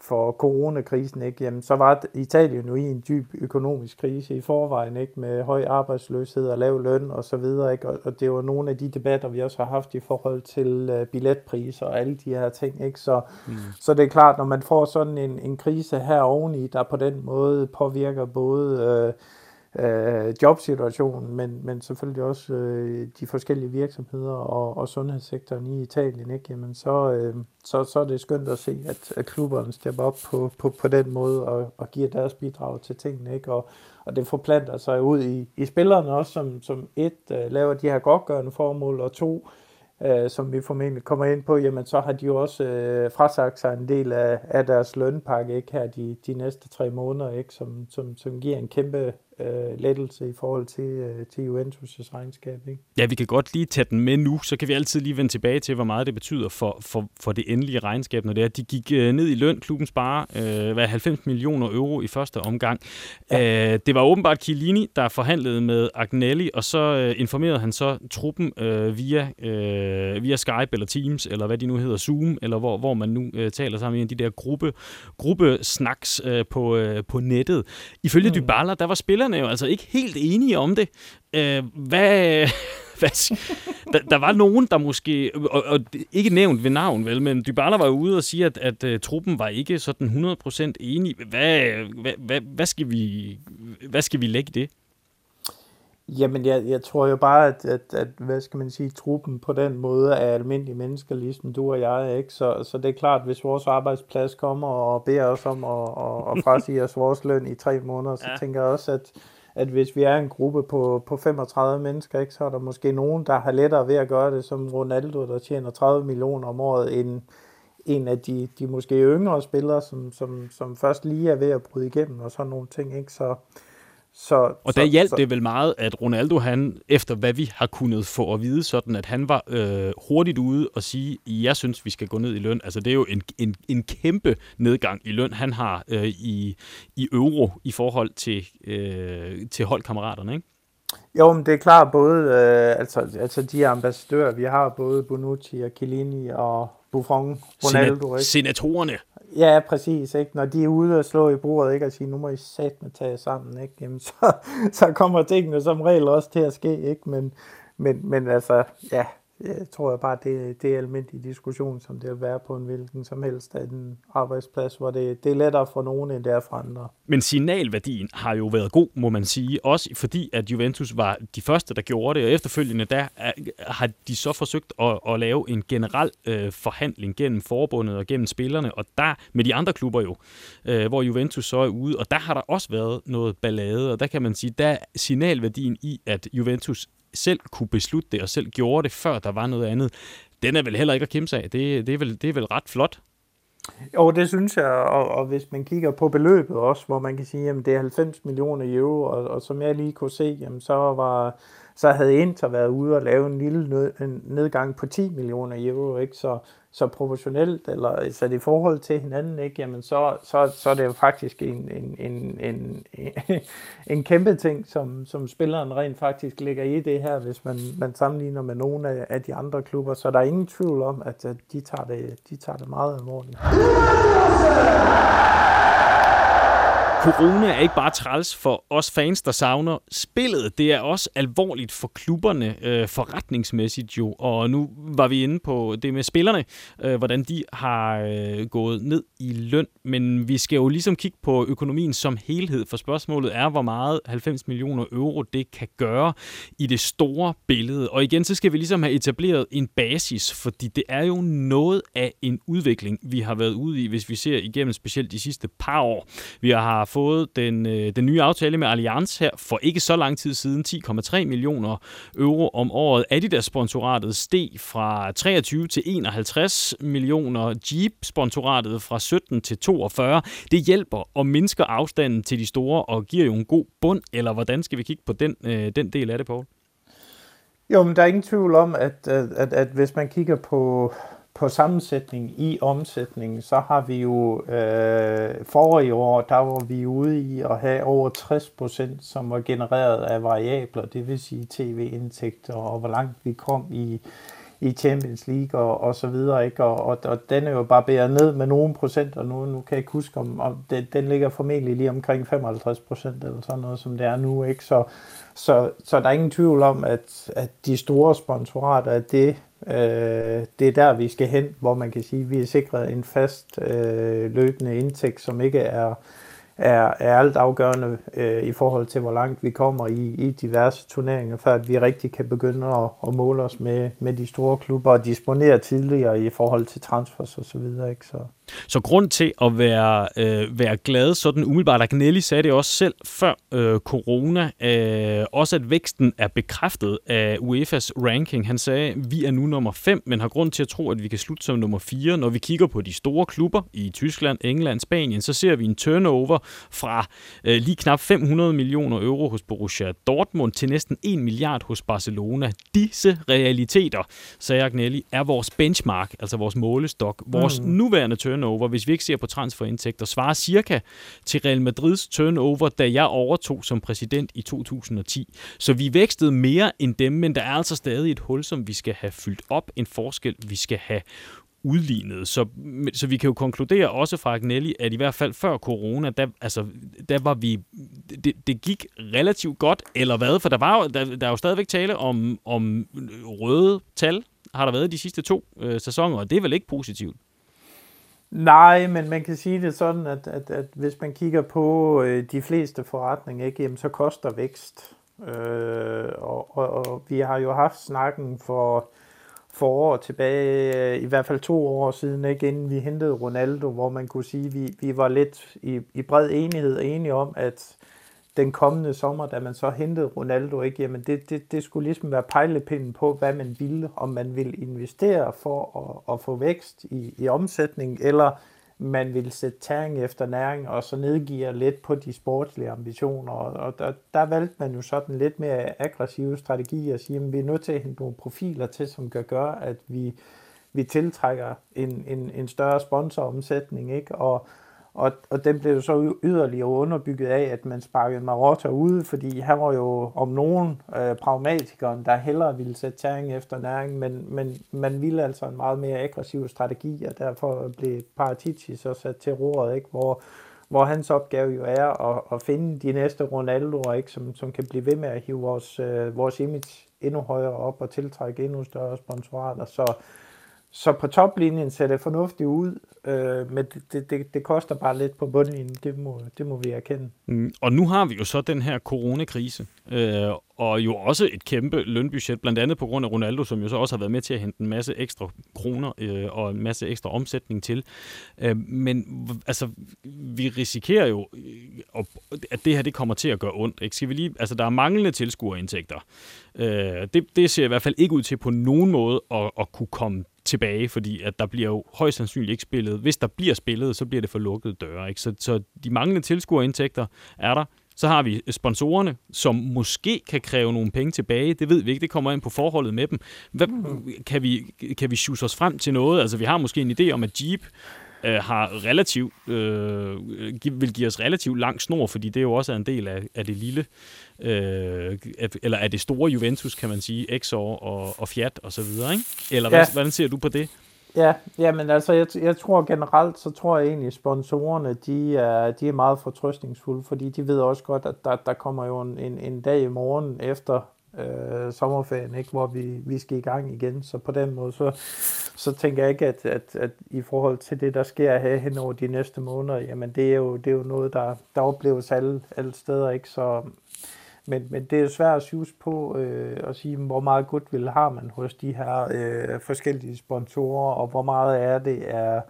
for coronakrisen, ikke? Jamen, så var Italien jo i en dyb økonomisk krise i forvejen, ikke? med høj arbejdsløshed og lav løn og så videre. Ikke? Og, og det var nogle af de debatter, vi også har haft i forhold til uh, billetpriser og alle de her ting. Ikke? Så, mm. så det er klart, når man får sådan en, en krise her oveni, der på den måde påvirker både... Uh, øh, jobsituationen, men, men selvfølgelig også øh, de forskellige virksomheder og, og sundhedssektoren i Italien, ikke? Jamen, så, øh, så, så er det skønt at se, at, at klubberne stepper op på, på, på den måde og, og giver deres bidrag til tingene, ikke? Og, og det forplanter sig ud i, i spillerne også, som, som et øh, laver de her godgørende formål, og to øh, som vi formentlig kommer ind på, jamen så har de jo også øh, frasagt sig en del af, af deres lønpakke ikke her de, de næste tre måneder, ikke, som, som, som giver en kæmpe øh, lettelse i forhold til, øh, til Juventus' regnskab. Ikke? Ja, vi kan godt lige tage den med nu, så kan vi altid lige vende tilbage til, hvor meget det betyder for, for, for det endelige regnskab, når det er. De gik øh, ned i løn, klubben sparer øh, hvad, 90 millioner euro i første omgang. Ja. Øh, det var åbenbart Chiellini, der forhandlede med Agnelli, og så øh, informerede han så truppen øh, via, øh, via Skype eller Teams, eller hvad de nu hedder, Zoom, eller hvor, hvor man nu øh, taler sammen i en af de der gruppe, gruppesnaks øh, på, øh, på nettet. Ifølge mm. Dybala, der var spiller spillerne jo altså ikke helt enige om det. Øh, hvad... hvad der, der var nogen, der måske, og, og ikke nævnt ved navn, vel, men Dybala var jo ude og sige, at, at, at truppen var ikke sådan 100% enig. Hvad, hvad, hvad, hvad, skal vi, hvad skal vi lægge det? Jamen, jeg, jeg tror jo bare, at, at, at, hvad skal man sige, truppen på den måde er almindelige mennesker, ligesom du og jeg, ikke? Så, så det er klart, hvis vores arbejdsplads kommer og beder os om at, at, at frasige os vores løn i tre måneder, så ja. tænker jeg også, at, at hvis vi er en gruppe på, på 35 mennesker, ikke, så er der måske nogen, der har lettere ved at gøre det, som Ronaldo, der tjener 30 millioner om året, end en af de, de måske yngre spillere, som, som, som først lige er ved at bryde igennem og sådan nogle ting. Ikke? Så, så, og der hjalp så, det vel meget, at Ronaldo, han, efter hvad vi har kunnet få at vide, sådan at han var øh, hurtigt ude og sige, jeg synes, vi skal gå ned i løn. Altså det er jo en, en, en kæmpe nedgang i løn, han har øh, i, i euro i forhold til, øh, til holdkammeraterne, ikke? Jo, men det er klart både, øh, altså, altså de ambassadører, vi har, både Bonucci og Chiellini og Buffon, Ronaldo, ikke? Senatorerne. Ja, præcis, ikke? Når de er ude og slå i bordet, ikke? Og sige, nu må I satme tage sammen, ikke? Jamen, så, så kommer tingene som regel også til at ske, ikke? Men, men, men altså, ja, jeg tror jeg bare, det, det er almindelig diskussion, som det vil være på en hvilken som helst af den arbejdsplads, hvor det, det er lettere for nogen, end det er for andre. Men signalværdien har jo været god, må man sige, også fordi, at Juventus var de første, der gjorde det, og efterfølgende der har de så forsøgt at, at lave en generel øh, forhandling gennem forbundet og gennem spillerne, og der med de andre klubber jo, øh, hvor Juventus så er ude, og der har der også været noget ballade, og der kan man sige, der er signalværdien i, at Juventus selv kunne beslutte det, og selv gjorde det, før der var noget andet, den er vel heller ikke at kæmpe af. Det, det, er, vel, det er vel ret flot. Jo, det synes jeg, og, og hvis man kigger på beløbet også, hvor man kan sige, at det er 90 millioner euro, og, og som jeg lige kunne se, jamen, så var så havde Inter været ude og lave en lille nedgang på 10 millioner euro, ikke? Så, så proportionelt, eller så i forhold til hinanden, ikke? Jamen så, så, så er det jo faktisk en, en, en, en, en kæmpe ting, som, som spilleren rent faktisk ligger i det her, hvis man, man sammenligner med nogle af, af de andre klubber. Så der er ingen tvivl om, at de tager det, de tager det meget alvorligt. Corona er ikke bare træls for os fans, der savner spillet. Det er også alvorligt for klubberne øh, forretningsmæssigt jo. Og nu var vi inde på det med spillerne, øh, hvordan de har øh, gået ned i løn. Men vi skal jo ligesom kigge på økonomien som helhed, for spørgsmålet er, hvor meget 90 millioner euro det kan gøre i det store billede. Og igen, så skal vi ligesom have etableret en basis, fordi det er jo noget af en udvikling, vi har været ude i, hvis vi ser igennem specielt de sidste par år. Vi har haft fået den, øh, den nye aftale med Allianz her for ikke så lang tid siden, 10,3 millioner euro om året. Adidas-sponsoratet steg fra 23 til 51 millioner. Jeep-sponsoratet fra 17 til 42. Det hjælper og mindsker afstanden til de store og giver jo en god bund, eller hvordan skal vi kigge på den, øh, den del af det, Poul? Jo, men der er ingen tvivl om, at, at, at, at hvis man kigger på, på sammensætning i omsætningen, så har vi jo øh, forrige år, der var vi ude i at have over 60 procent, som var genereret af variabler, det vil sige tv-indtægter og hvor langt vi kom i, i Champions League og, og så videre, ikke? Og, og, og den er jo bare bæret ned med nogle procent, og nu, nu kan jeg ikke huske, om, om den, den ligger formentlig lige omkring 55 procent eller sådan noget, som det er nu, ikke? Så, så, så der er ingen tvivl om, at, at de store sponsorater, at det Øh, det er der, vi skal hen, hvor man kan sige, at vi er sikret en fast øh, løbende indtægt, som ikke er, er, er alt afgørende øh, i forhold til, hvor langt vi kommer i, i diverse turneringer, før at vi rigtig kan begynde at, at måle os med, med de store klubber og disponere tidligere i forhold til transfers osv. Så, videre, ikke? så, så grund til at være, øh, være glad, sådan umiddelbart, Agnelli sagde det også selv før øh, corona, øh, også at væksten er bekræftet af UEFA's ranking. Han sagde, vi er nu nummer 5, men har grund til at tro, at vi kan slutte som nummer 4. Når vi kigger på de store klubber i Tyskland, England, Spanien, så ser vi en turnover fra øh, lige knap 500 millioner euro hos Borussia Dortmund til næsten 1 milliard hos Barcelona. Disse realiteter, sagde Agnelli, er vores benchmark, altså vores målestok. Vores mm. nuværende turnover turnover, hvis vi ikke ser på transferindtægter, svarer cirka til Real Madrids turnover, da jeg overtog som præsident i 2010. Så vi vækstede mere end dem, men der er altså stadig et hul, som vi skal have fyldt op, en forskel, vi skal have udlignet. Så, så vi kan jo konkludere også fra Agnelli, at i hvert fald før corona, der, altså, der var vi, det, det gik relativt godt, eller hvad? For der, var, der, der er jo stadigvæk tale om, om røde tal, har der været de sidste to øh, sæsoner, og det er vel ikke positivt? Nej, men man kan sige det sådan, at, at, at hvis man kigger på øh, de fleste forretninger, ikke, jamen, så koster vækst. Øh, og, og, og vi har jo haft snakken for, for år tilbage, øh, i hvert fald to år siden, ikke, inden vi hentede Ronaldo, hvor man kunne sige, at vi, vi var lidt i, i bred enighed enige om, at den kommende sommer, da man så hentede Ronaldo, ikke, jamen det, det, det skulle ligesom være pejlepinden på, hvad man ville, om man ville investere for at, at få vækst i, i omsætning, eller man ville sætte tæring efter næring, og så nedgive lidt på de sportslige ambitioner. Og der, der valgte man jo sådan lidt mere aggressive strategier, at sige, at vi er nødt til at hente nogle profiler til, som kan gøre, at vi, vi tiltrækker en, en, en større sponsoromsætning, ikke? Og, og, og den blev så yderligere underbygget af, at man sparkede Marotta ude, fordi han var jo om nogen øh, pragmatikeren, der hellere ville sætte tæring efter næring, men, men man ville altså en meget mere aggressiv strategi, og derfor blev Paratici så sat til roret, ikke? Hvor, hvor hans opgave jo er at, at finde de næste Ronaldoer, ikke? Som, som kan blive ved med at hive vores, øh, vores image endnu højere op og tiltrække endnu større sponsorater. Så, så på toplinjen ser det fornuftigt ud, øh, men det, det, det koster bare lidt på bundlinjen, det må, det må vi erkende. Mm, og nu har vi jo så den her coronakrise, øh, og jo også et kæmpe lønbudget, blandt andet på grund af Ronaldo, som jo så også har været med til at hente en masse ekstra kroner øh, og en masse ekstra omsætning til. Øh, men altså, vi risikerer jo, øh, at det her det kommer til at gøre ondt. Ikke? Skal vi lige, altså, der er manglende tilskuerindtægter. Øh, det, det ser i hvert fald ikke ud til på nogen måde at, at kunne komme tilbage, fordi at der bliver jo højst sandsynligt ikke spillet. Hvis der bliver spillet, så bliver det for lukkede døre. Ikke? Så, så de manglende tilskuerindtægter er der. Så har vi sponsorerne, som måske kan kræve nogle penge tilbage. Det ved vi ikke. Det kommer ind på forholdet med dem. Hvad, kan, vi, kan vi shoes os frem til noget? Altså, vi har måske en idé om, at Jeep øh, har relativt, øh, vil give os relativt lang snor, fordi det jo også er en del af, af det lille, øh, eller af det store Juventus, kan man sige, Exor og, og Fiat og så videre, ikke? Eller ja. hvad, hvordan ser du på det? Ja, ja men altså, jeg, jeg tror generelt, så tror jeg egentlig, at sponsorerne, de er, de er meget fortrøstningsfulde, fordi de ved også godt, at der, der kommer jo en, en, en dag i morgen efter øh, sommerferien, ikke, hvor vi, vi skal i gang igen. Så på den måde, så, så tænker jeg ikke, at, at, at i forhold til det, der sker her hen over de næste måneder, jamen det er jo, det er jo noget, der, der opleves alle, alle steder. Ikke? Så, men, men det er svært at synes på øh, at sige, hvor meget goodwill har man hos de her øh, forskellige sponsorer, og hvor meget er det er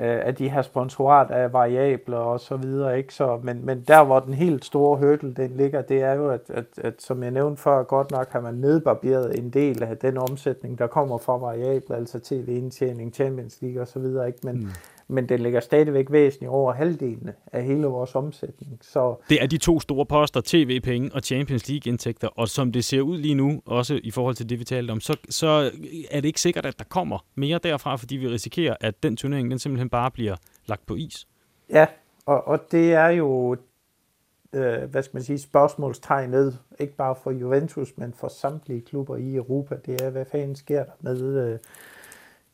Øh, af at de her sponsorat af variabler og så videre. Ikke? Så, men, men der, hvor den helt store hurdle den ligger, det er jo, at, at, at som jeg nævnte før, godt nok har man nedbarberet en del af den omsætning, der kommer fra variabler, altså tv-indtjening, Champions League og så videre. Ikke? Men, mm men den ligger stadigvæk væsentligt over halvdelen af hele vores omsætning. Så det er de to store poster, tv-penge og Champions League-indtægter, og som det ser ud lige nu, også i forhold til det, vi talte om, så, så er det ikke sikkert, at der kommer mere derfra, fordi vi risikerer, at den turnering den simpelthen bare bliver lagt på is. Ja, og, og det er jo øh, hvad skal man sige, spørgsmålstegnet, ikke bare for Juventus, men for samtlige klubber i Europa. Det er, hvad fanden sker der med, øh,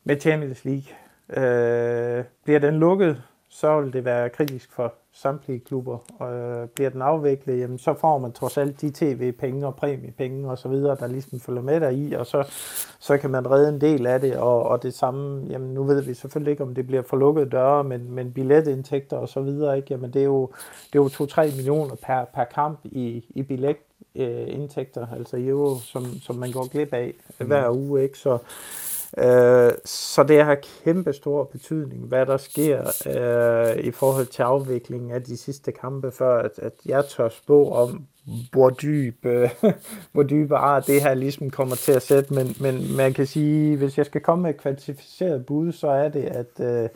med Champions League? Øh, bliver den lukket, så vil det være kritisk for samtlige klubber. Og øh, bliver den afviklet, jamen, så får man trods alt de tv-penge og præmiepenge og så videre, der ligesom følger med der i, og så, så kan man redde en del af det. Og, og det samme, jamen nu ved vi selvfølgelig ikke, om det bliver for lukkede døre, men, men billetindtægter og så videre, ikke? Jamen det er jo, det er jo 2-3 millioner per, per kamp i, i billet øh, indtægter, altså euro, som, som man går glip af hver mm. uge, ikke? Så, Øh, så det har kæmpe stor betydning, hvad der sker øh, i forhold til afviklingen af de sidste kampe, før at, at jeg tør spå om, hvor dyb, øh, hvor dybe ar det her ligesom kommer til at sætte. Men, men man kan sige, hvis jeg skal komme med et kvantificeret bud, så er det, at øh,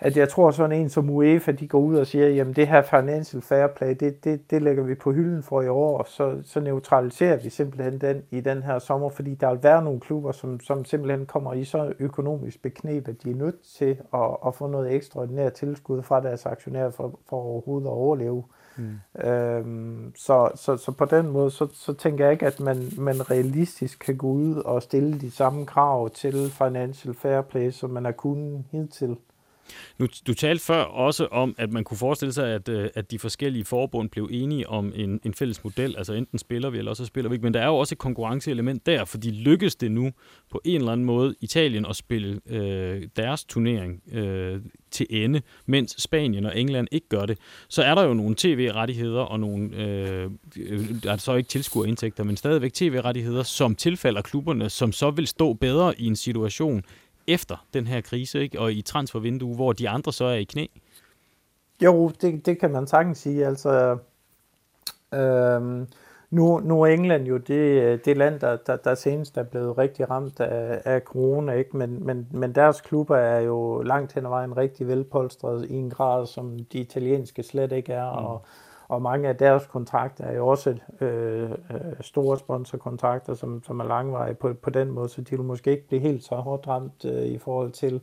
at jeg tror sådan en som UEFA, de går ud og siger, jamen det her financial fair play, det, det, det lægger vi på hylden for i år, så, så neutraliserer vi simpelthen den i den her sommer, fordi der vil være nogle klubber, som, som simpelthen kommer i så økonomisk beknep, at de er nødt til at, at få noget ekstraordinært tilskud fra deres aktionærer for, for overhovedet at overleve. Mm. Øhm, så, så, så på den måde, så, så tænker jeg ikke, at man, man realistisk kan gå ud og stille de samme krav til financial fair play, som man har kunnet hidtil. Nu, du talte før også om, at man kunne forestille sig, at, øh, at de forskellige forbund blev enige om en, en fælles model. Altså enten spiller vi, eller også spiller vi ikke. Men der er jo også et konkurrenceelement der, fordi lykkes det nu på en eller anden måde Italien at spille øh, deres turnering øh, til ende, mens Spanien og England ikke gør det, så er der jo nogle tv-rettigheder og nogle, øh, der er så ikke tilskuerindtægter, men stadigvæk tv-rettigheder, som tilfalder klubberne, som så vil stå bedre i en situation, efter den her krise, ikke? og i transfervindue, hvor de andre så er i knæ? Jo, det, det kan man sagtens sige. Altså, øhm, nu, nu er England jo det, det land, der, der, der senest er blevet rigtig ramt af, af corona, ikke? Men, men, men deres klubber er jo langt hen ad vejen rigtig velpolstret i en grad, som de italienske slet ikke er, mm. og og mange af deres kontrakter er jo også øh, øh, store sponsorkontrakter, som, som er langvarige på, på den måde, så de vil måske ikke blive helt så hårdt ramt øh, i forhold til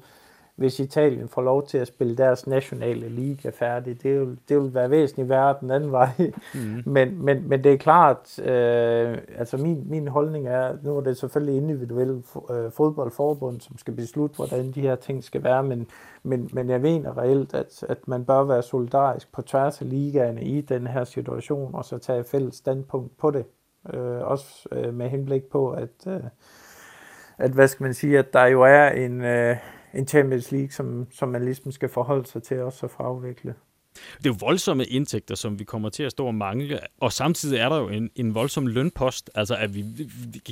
hvis Italien får lov til at spille deres nationale liga færdig. Det vil, det vil være væsentligt værre den anden vej. Mm. men, men, men det er klart, øh, altså min, min holdning er, nu er det selvfølgelig individuelle øh, fodboldforbund, som skal beslutte, hvordan de her ting skal være, men, men, men jeg mener reelt, at, at man bør være solidarisk på tværs af ligaerne i den her situation, og så tage fælles standpunkt på det. Øh, også øh, med henblik på, at, øh, at, hvad skal man sige, at der jo er en, øh, en Champions League, som, som man ligesom skal forholde sig til også at afvikle. Det er jo voldsomme indtægter, som vi kommer til at stå og mangle, og samtidig er der jo en, en voldsom lønpost. Altså, at vi,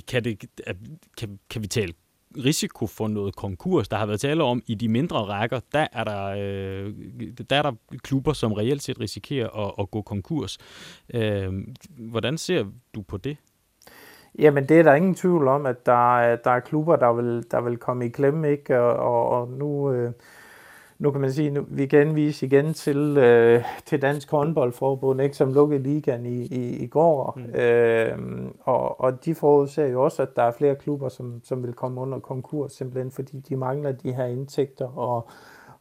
kan, det, at, kan, kan vi tale risiko for noget konkurs. Der har været tale om, i de mindre rækker, der er der, øh, der, er der klubber, som reelt set risikerer at, at gå konkurs. Øh, hvordan ser du på det? Jamen, det er der ingen tvivl om, at der er, der er klubber, der vil, der vil komme i klemme, ikke? Og, og, og nu... Øh, nu kan man sige, nu, vi kan anvise igen til, øh, til Dansk Håndboldforbund, ikke, som lukkede ligaen i, i, i går. Mm. Øh, og, og de forudser jo også, at der er flere klubber, som, som vil komme under konkurs, simpelthen fordi de mangler de her indtægter. Og,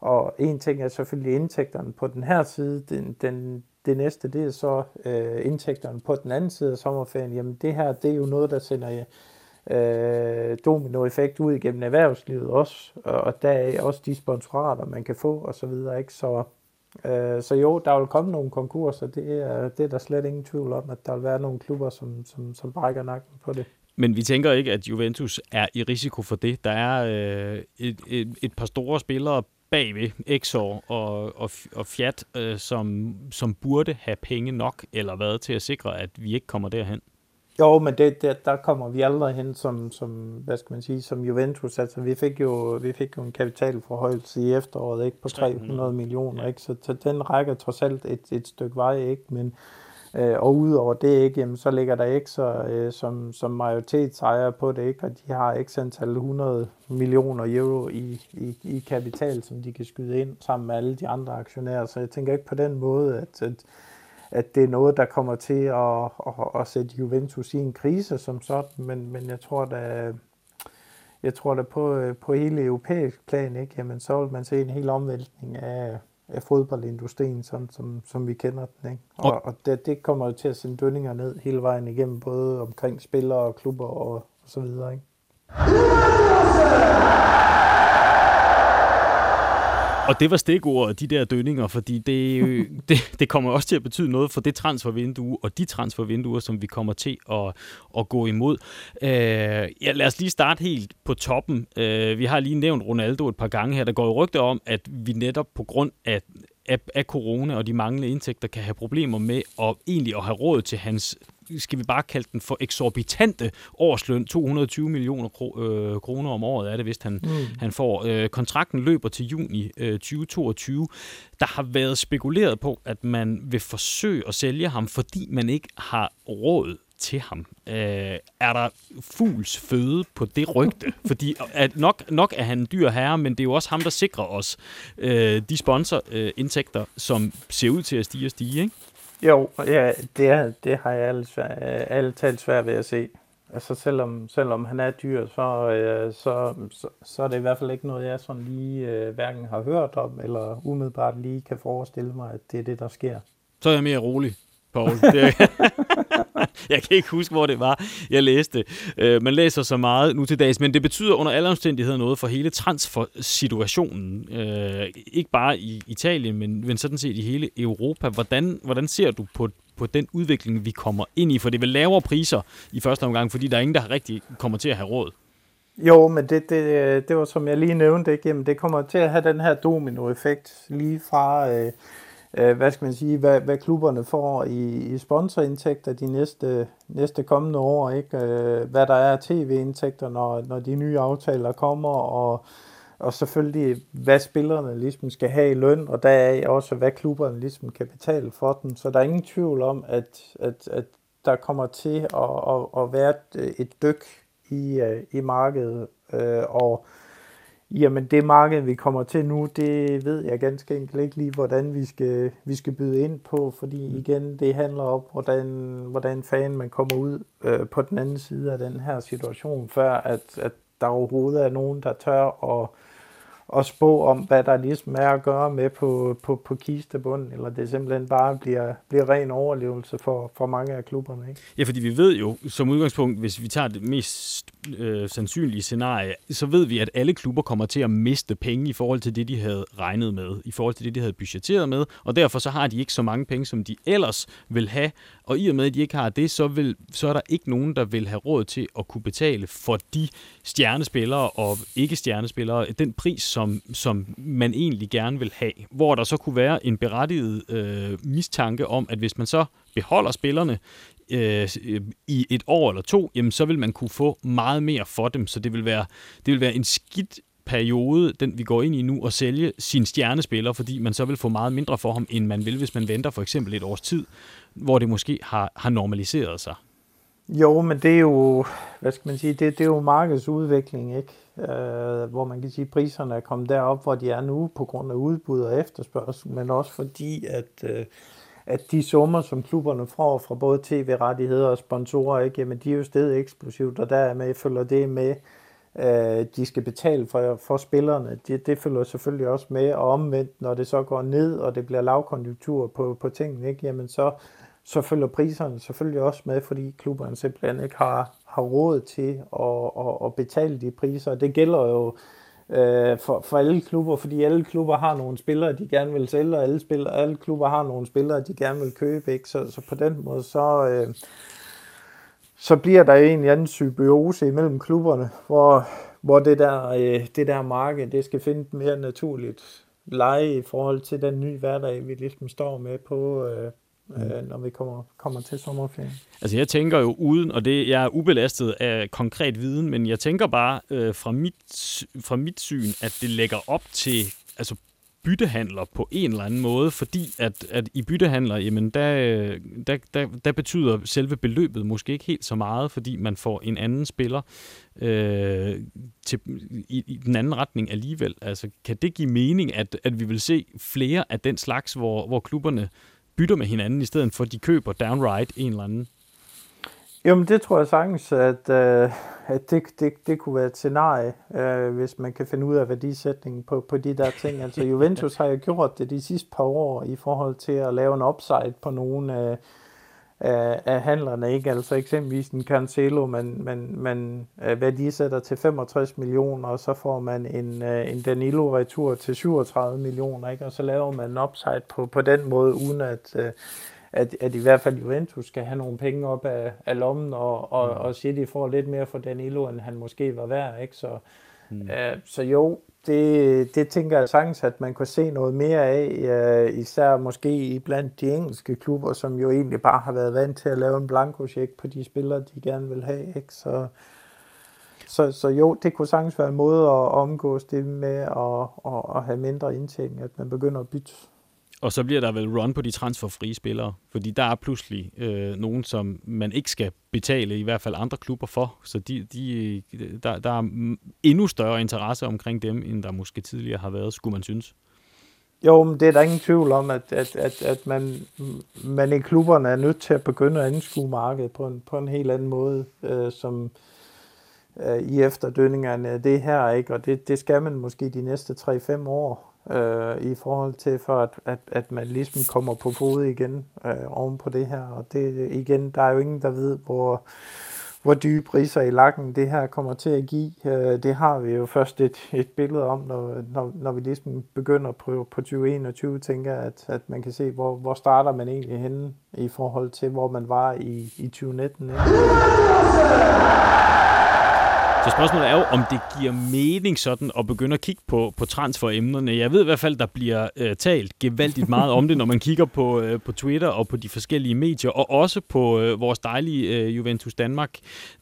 og en ting er selvfølgelig indtægterne på den her side. Den, den, det næste, det er så øh, indtægterne på den anden side af sommerferien. Jamen det her, det er jo noget, der sender øh, dominoeffekt ud igennem erhvervslivet også, og der er også de sponsorater, man kan få og så videre, ikke? Så, øh, så jo, der vil komme nogle konkurser, det er, det er der slet ingen tvivl om, at der vil være nogle klubber, som, som, som brækker nakken på det. Men vi tænker ikke, at Juventus er i risiko for det. Der er øh, et, et, et par store spillere bagved Exor og, og, og Fiat, øh, som, som burde have penge nok, eller hvad, til at sikre, at vi ikke kommer derhen. Jo, men det, det, der kommer vi aldrig hen som, som, hvad skal man sige, som Juventus. Altså, vi fik jo, vi fik jo en kapitalforhøjelse i efteråret, ikke, på 300 millioner, ikke? Så, så den rækker trods alt et, et stykke vej, ikke? Men, øh, og udover det, ikke, jamen, så ligger der ikke øh, som, som majoritetsejer på det, ikke? Og de har ikke antal 100 millioner euro i, i, i kapital, som de kan skyde ind sammen med alle de andre aktionærer. Så jeg tænker ikke på den måde, at, at at det er noget, der kommer til at, at, at sætte Juventus i en krise som sådan, men, men jeg tror da, jeg tror da på, øh, på hele europæisk plan, ikke? Jamen, så vil man se en hel omvæltning af, af fodboldindustrien, som, som, som vi kender den. Ikke? Og, og det, det kommer jo til at sende dønninger ned hele vejen igennem, både omkring spillere og klubber og, og så videre. Ikke? Og det var stikordet, de der dønninger, fordi det, det, det kommer også til at betyde noget for det transfervindue, og de transfervinduer, som vi kommer til at, at gå imod. Øh, ja, lad os lige starte helt på toppen. Øh, vi har lige nævnt Ronaldo et par gange her. Der går jo rygter om, at vi netop på grund af af, af corona og de manglende indtægter kan have problemer med at egentlig at have råd til hans skal vi bare kalde den for eksorbitante årsløn, 220 millioner kro, øh, kroner om året er det, hvis han, mm. han får. Øh, kontrakten løber til juni øh, 2022. Der har været spekuleret på, at man vil forsøge at sælge ham, fordi man ikke har råd til ham. Øh, er der fugls føde på det rygte? Fordi at nok, nok er han en dyr herre, men det er jo også ham, der sikrer os øh, de sponsorindtægter, øh, som ser ud til at stige og stige, ikke? Jo, ja, det, er, det har jeg alt, alt øh, talt svært ved at se. Altså selvom, selvom han er dyr, så, øh, så, så, så er det i hvert fald ikke noget, jeg sådan lige øh, hverken har hørt om, eller umiddelbart lige kan forestille mig, at det er det, der sker. Så er jeg mere rolig. Paul. Det, jeg kan ikke huske, hvor det var, jeg læste. Øh, man læser så meget nu til dags, men det betyder under alle omstændigheder noget for hele transfersituationen. Øh, ikke bare i Italien, men, men sådan set i hele Europa. Hvordan, hvordan ser du på, på den udvikling, vi kommer ind i? For det vil lavere priser i første omgang, fordi der er ingen, der rigtig kommer til at have råd. Jo, men det, det, det var som jeg lige nævnte, ikke? Jamen, det kommer til at have den her dominoeffekt lige fra... Øh, øh, hvad skal man sige, hvad, hvad klubberne får i, i sponsorindtægter de næste, næste kommende år, ikke? Øh, hvad der er tv-indtægter, når, når de nye aftaler kommer, og, og selvfølgelig, hvad spillerne ligesom skal have i løn, og der er også, hvad klubberne ligesom kan betale for dem. Så der er ingen tvivl om, at, at, at der kommer til at, at, at være et, dyk i, øh, i markedet, øh, og Jamen det marked, vi kommer til nu, det ved jeg ganske enkelt ikke lige, hvordan vi skal, vi skal byde ind på, fordi mm. igen, det handler om, hvordan, hvordan fan man kommer ud øh, på den anden side af den her situation, før at, at der overhovedet er nogen, der tør at, at spå om, hvad der ligesom er at gøre med på, på, på kistebunden, eller det simpelthen bare bliver, bliver ren overlevelse for, for mange af klubberne. Ikke? Ja, fordi vi ved jo som udgangspunkt, hvis vi tager det mest øh, sandsynlige scenarie, så ved vi, at alle klubber kommer til at miste penge i forhold til det, de havde regnet med, i forhold til det, de havde budgetteret med, og derfor så har de ikke så mange penge, som de ellers vil have, og i og med, at de ikke har det, så, vil, så er der ikke nogen, der vil have råd til at kunne betale for de stjernespillere og ikke-stjernespillere, den pris, som, som man egentlig gerne vil have. Hvor der så kunne være en berettiget øh, mistanke om, at hvis man så beholder spillerne øh, i et år eller to, jamen så vil man kunne få meget mere for dem. Så det vil være, det vil være en skidt periode, den vi går ind i nu, at sælge sin stjernespiller, fordi man så vil få meget mindre for ham, end man vil, hvis man venter for eksempel et års tid, hvor det måske har, har normaliseret sig. Jo, men det er jo, hvad skal man sige, det, det er jo markedsudvikling, ikke? Øh, hvor man kan sige, at priserne er kommet derop, hvor de er nu på grund af udbud og efterspørgsel, men også fordi, at, øh, at de summer, som klubberne får fra både tv-rettigheder og sponsorer, ikke, jamen de er jo stedet eksplosivt, og dermed følger det med, øh, de skal betale for, for spillerne. Det, det følger selvfølgelig også med, og omvendt, når det så går ned, og det bliver lavkonjunktur på, på tingene, ikke, jamen så, så følger priserne selvfølgelig også med, fordi klubberne simpelthen ikke har, har råd til at, at, at betale de priser. Det gælder jo øh, for, for alle klubber, fordi alle klubber har nogle spillere, de gerne vil sælge, og alle, spillere, alle klubber har nogle spillere, de gerne vil købe. Ikke? Så, så på den måde, så, øh, så bliver der en eller anden symbiose imellem klubberne, hvor, hvor det, der, øh, det der marked, det skal finde mere naturligt leje i forhold til den nye hverdag, vi ligesom står med på, øh, øh, når vi kommer, kommer til sommerferien. Altså jeg tænker jo uden, og det jeg er ubelastet af konkret viden, men jeg tænker bare øh, fra, mit, fra mit syn, at det lægger op til altså byttehandler på en eller anden måde, fordi at, at i byttehandler, jamen der, øh, der, der, der betyder selve beløbet måske ikke helt så meget, fordi man får en anden spiller øh, til, i, i den anden retning alligevel. Altså kan det give mening, at, at vi vil se flere af den slags, hvor, hvor klubberne bytter med hinanden, i stedet for at de køber downright en eller anden? Jo, men det tror jeg sagtens, at, øh, at det, det, det kunne være et scenarie, øh, hvis man kan finde ud af værdisætningen på, på de der ting. Altså Juventus har jo gjort det de sidste par år i forhold til at lave en upside på nogle af, af, af handlerne. Ikke? Altså eksempelvis en Cancelo, man, man, man øh, værdisætter til 65 millioner, og så får man en, øh, en Danilo-retur til 37 millioner, ikke? og så laver man en upside på, på den måde, uden at... Øh, at, at i hvert fald Juventus skal have nogle penge op af, af lommen, og, og, mm. og City får lidt mere for Danilo, end han måske var værd. Ikke? Så, mm. øh, så jo, det, det tænker jeg sagtens, at man kunne se noget mere af, øh, især måske blandt de engelske klubber, som jo egentlig bare har været vant til at lave en blankocheck på de spillere, de gerne vil have. Ikke? Så, så, så jo, det kunne sagtens være en måde at omgås det med at, at, at have mindre indtjening, at man begynder at bytte og så bliver der vel run på de transferfrie spillere, fordi der er pludselig øh, nogen, som man ikke skal betale, i hvert fald andre klubber for. Så de, de, der, der er endnu større interesse omkring dem, end der måske tidligere har været, skulle man synes. Jo, men det er der ingen tvivl om, at, at, at, at man, man i klubberne er nødt til at begynde at anskue markedet på en, på en helt anden måde, øh, som øh, i efterdønningerne af det her, ikke? og det, det skal man måske de næste 3-5 år øh, i forhold til, for at, at, at man ligesom kommer på fod igen øh, oven på det her. Og det igen, der er jo ingen, der ved, hvor, hvor dybe priser i lakken det her kommer til at give. Øh, det har vi jo først et, et billede om, når, når, når vi ligesom begynder på, på 2021, tænker at, at man kan se, hvor, hvor starter man egentlig henne i forhold til, hvor man var i, i 2019. Ikke? Så spørgsmålet er jo, om det giver mening sådan at begynde at kigge på, på transferemnerne. Jeg ved i hvert fald, der bliver øh, talt gevaldigt meget om det, når man kigger på, øh, på Twitter og på de forskellige medier, og også på øh, vores dejlige øh, Juventus Danmark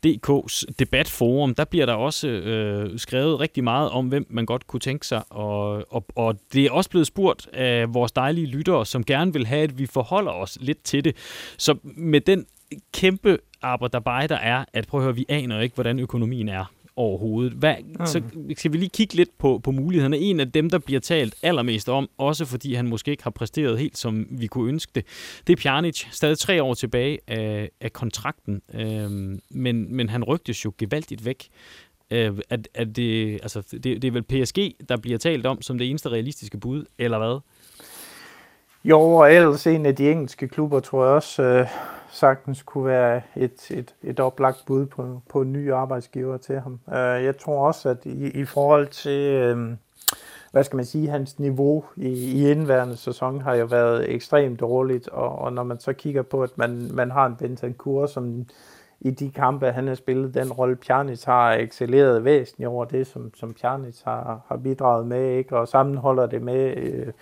DK's debatforum. Der bliver der også øh, skrevet rigtig meget om, hvem man godt kunne tænke sig. Og, og, og det er også blevet spurgt af vores dejlige lyttere, som gerne vil have, at vi forholder os lidt til det. Så med den kæmpe bare der er, at prøv at høre, vi aner ikke, hvordan økonomien er overhovedet. Hvad, mm. Så skal vi lige kigge lidt på, på mulighederne. En af dem, der bliver talt allermest om, også fordi han måske ikke har præsteret helt, som vi kunne ønske det, det er Pjanic. Stadig tre år tilbage af, af kontrakten, øhm, men, men han rygtes jo gevaldigt væk. Øh, er, er det, altså, det, det er vel PSG, der bliver talt om som det eneste realistiske bud, eller hvad? Jo, og ellers en af de engelske klubber, tror jeg også øh, sagtens kunne være et, et, et oplagt bud på, på en ny arbejdsgiver til ham. Øh, jeg tror også, at i, i forhold til, øh, hvad skal man sige, hans niveau i, i indværende sæson har jo været ekstremt dårligt, og, og når man så kigger på, at man, man har en Bentancur, som i de kampe, han har spillet, den rolle Pjanic har excelleret væsentligt over det, som, som Pjanic har, har bidraget med, ikke? og sammenholder det med... Øh, øh,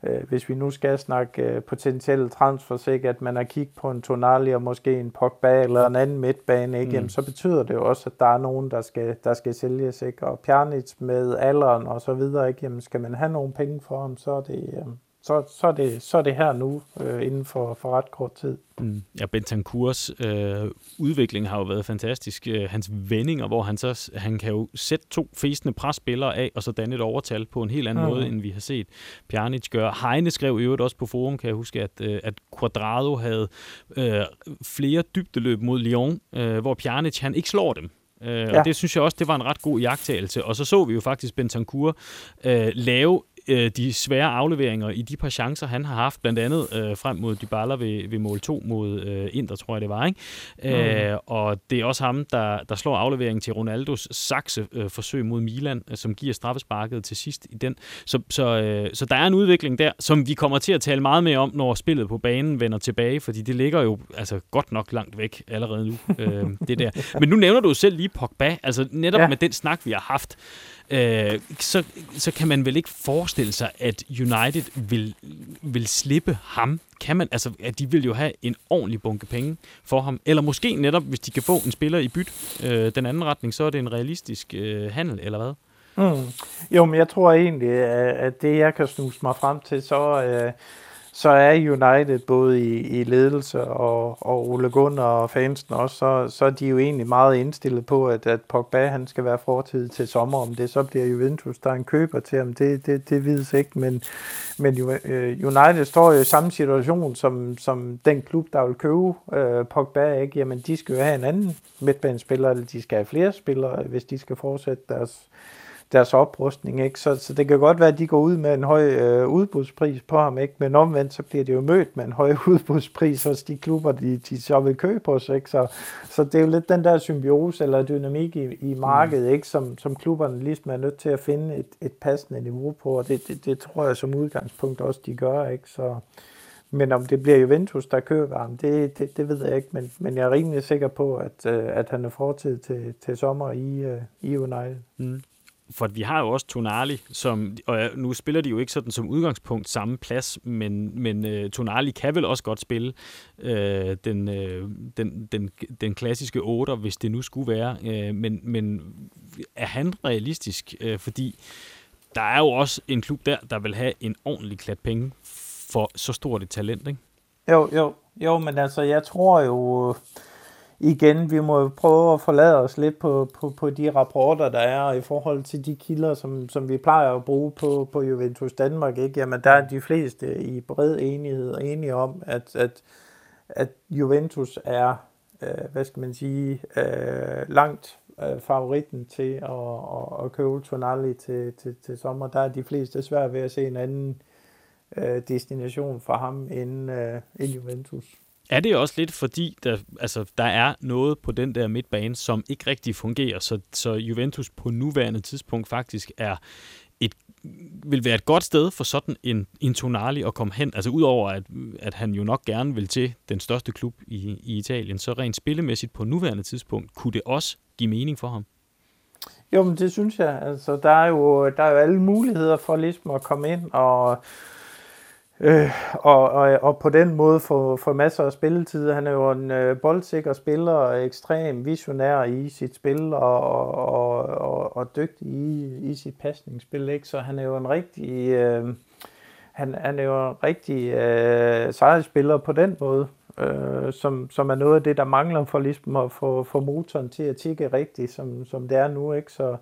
hvis vi nu skal snakke øh, potentielle transfers, ikke, at man har kigget på en Tonali og måske en Pogba eller en anden midtbane, ikke, mm. jamen, så betyder det jo også, at der er nogen, der skal, der skal sælges. Ikke? Og Pjanic med alderen og så videre, ikke, jamen, skal man have nogle penge for ham, så er det, øh, så, så, er det, så er det her nu øh, inden for, for ret kort tid. Mm. Ja, Bentancurs øh, udvikling har jo været fantastisk. Øh, hans vendinger, hvor han så han kan jo sætte to fæsende presspillere af, og så danne et overtal på en helt anden mm. måde, end vi har set Pjanic gøre. Heine skrev i øvrigt også på forum, kan jeg huske, at, øh, at Quadrado havde øh, flere dybdeløb mod Lyon, øh, hvor Pjanic han ikke slår dem. Øh, ja. Og det synes jeg også, det var en ret god jagttagelse. Og så så vi jo faktisk Bentancur øh, lave øh, de svære afleveringer i de par chancer, han har haft, blandt andet øh, frem mod Dybala ved, ved mål 2 mod øh, Inter, tror jeg det var. Ikke? Mm. Øh, og det er også ham, der, der slår afleveringen til Ronaldos sakse øh, forsøg mod Milan, øh, som giver straffesparket til sidst i den. Så, så, øh, så der er en udvikling der, som vi kommer til at tale meget mere om, når spillet på banen vender tilbage, fordi det ligger jo altså godt nok langt væk allerede nu, øh, det der. Men nu nævner du selv lige Pogba, altså netop ja. med den snak, vi har haft, øh, så, så kan man vel ikke forestille sig, at United vil, vil slippe ham. Kan man, altså, at de vil jo have en ordentlig bunke penge for ham. Eller måske netop, hvis de kan få en spiller i byt øh, den anden retning, så er det en realistisk øh, handel, eller hvad? Mm. Jo, men jeg tror egentlig, at det jeg kan snuse mig frem til, så... Øh, så er United både i, i ledelse og, og Ole Gunnar og fansen også, så, så er de jo egentlig meget indstillet på, at, at Pogba han skal være fortid til sommer. Om det så bliver Juventus, der er en køber til ham, det, det, det vides ikke. Men, men øh, United står jo i samme situation som, som den klub, der vil købe øh, Pogba. Ikke? Jamen, de skal jo have en anden midtbanespiller, eller de skal have flere spillere, hvis de skal fortsætte deres deres oprustning. Ikke? Så, så det kan godt være, at de går ud med en høj øh, udbudspris på ham, ikke? men omvendt så bliver det jo mødt med en høj udbudspris hos de klubber, de, de så vil købe hos. Ikke? Så, så det er jo lidt den der symbiose eller dynamik i, i markedet, mm. ikke? Som, som klubberne ligesom er nødt til at finde et, et passende niveau på, og det, det, det tror jeg som udgangspunkt også, de gør. Ikke? Så, men om det bliver Juventus, der køber ham, det, det, det ved jeg ikke, men, men jeg er rimelig sikker på, at, øh, at han er fortid til, til sommer i, øh, i United. Mm for vi har jo også Tonali, som, og nu spiller de jo ikke sådan som udgangspunkt samme plads, men, men øh, Tonali kan vel også godt spille øh, den, øh, den, den, den klassiske 8, hvis det nu skulle være. Øh, men, men er han realistisk? Øh, fordi der er jo også en klub der, der vil have en ordentlig klat penge for så stort et talent, ikke? Jo, jo, jo, men altså, jeg tror jo, igen, vi må prøve at forlade os lidt på, på, på de rapporter, der er i forhold til de kilder, som, som vi plejer at bruge på, på Juventus Danmark. Ikke? Jamen, der er de fleste i bred enighed enige om, at, at, at Juventus er, øh, hvad skal man sige, øh, langt øh, favoritten til at, at, at købe Tonali til, til, til sommer. Der er de fleste svært ved at se en anden øh, destination for ham end, øh, end Juventus. Er det også lidt fordi, der, altså, der er noget på den der midtbane, som ikke rigtig fungerer, så, så Juventus på nuværende tidspunkt faktisk er et, vil være et godt sted for sådan en, en Tonali at komme hen. Altså udover at, at han jo nok gerne vil til den største klub i, i Italien, så rent spillemæssigt på nuværende tidspunkt, kunne det også give mening for ham? Jo, men det synes jeg. Altså, der, er jo, der er jo alle muligheder for ligesom at komme ind og Øh, og, og, og på den måde få, få masser af spilletid. Han er jo en øh, boldsikker spiller, og ekstrem visionær i sit spil, og, og, og, og dygtig i, i sit pasningsspil. Ikke? Så han er jo en rigtig, øh, han, han er jo en rigtig øh, sejrspiller på den måde, øh, som, som er noget af det, der mangler for ligesom at få, få motoren til at tikke rigtigt, som, som det er nu. Ikke? Så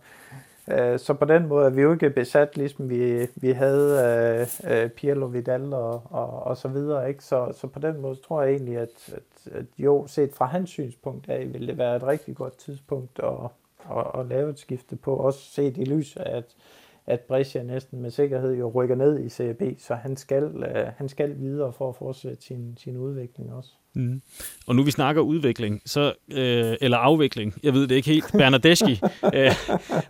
Øh, så på den måde er vi jo ikke besat, ligesom vi, vi havde uh, uh, Pirlo Vidal og, og, og så videre. Ikke? Så, så på den måde tror jeg egentlig, at, at, at jo, set fra hans synspunkt af, ville det være et rigtig godt tidspunkt at, at, at lave et skifte på. Også set i lys af, at, at Brescia næsten med sikkerhed jo rykker ned i CB, så han skal, uh, han skal videre for at fortsætte sin, sin udvikling også. Mm. Og nu vi snakker udvikling, så, øh, eller afvikling, jeg ved det ikke helt, Bernardeschi, øh,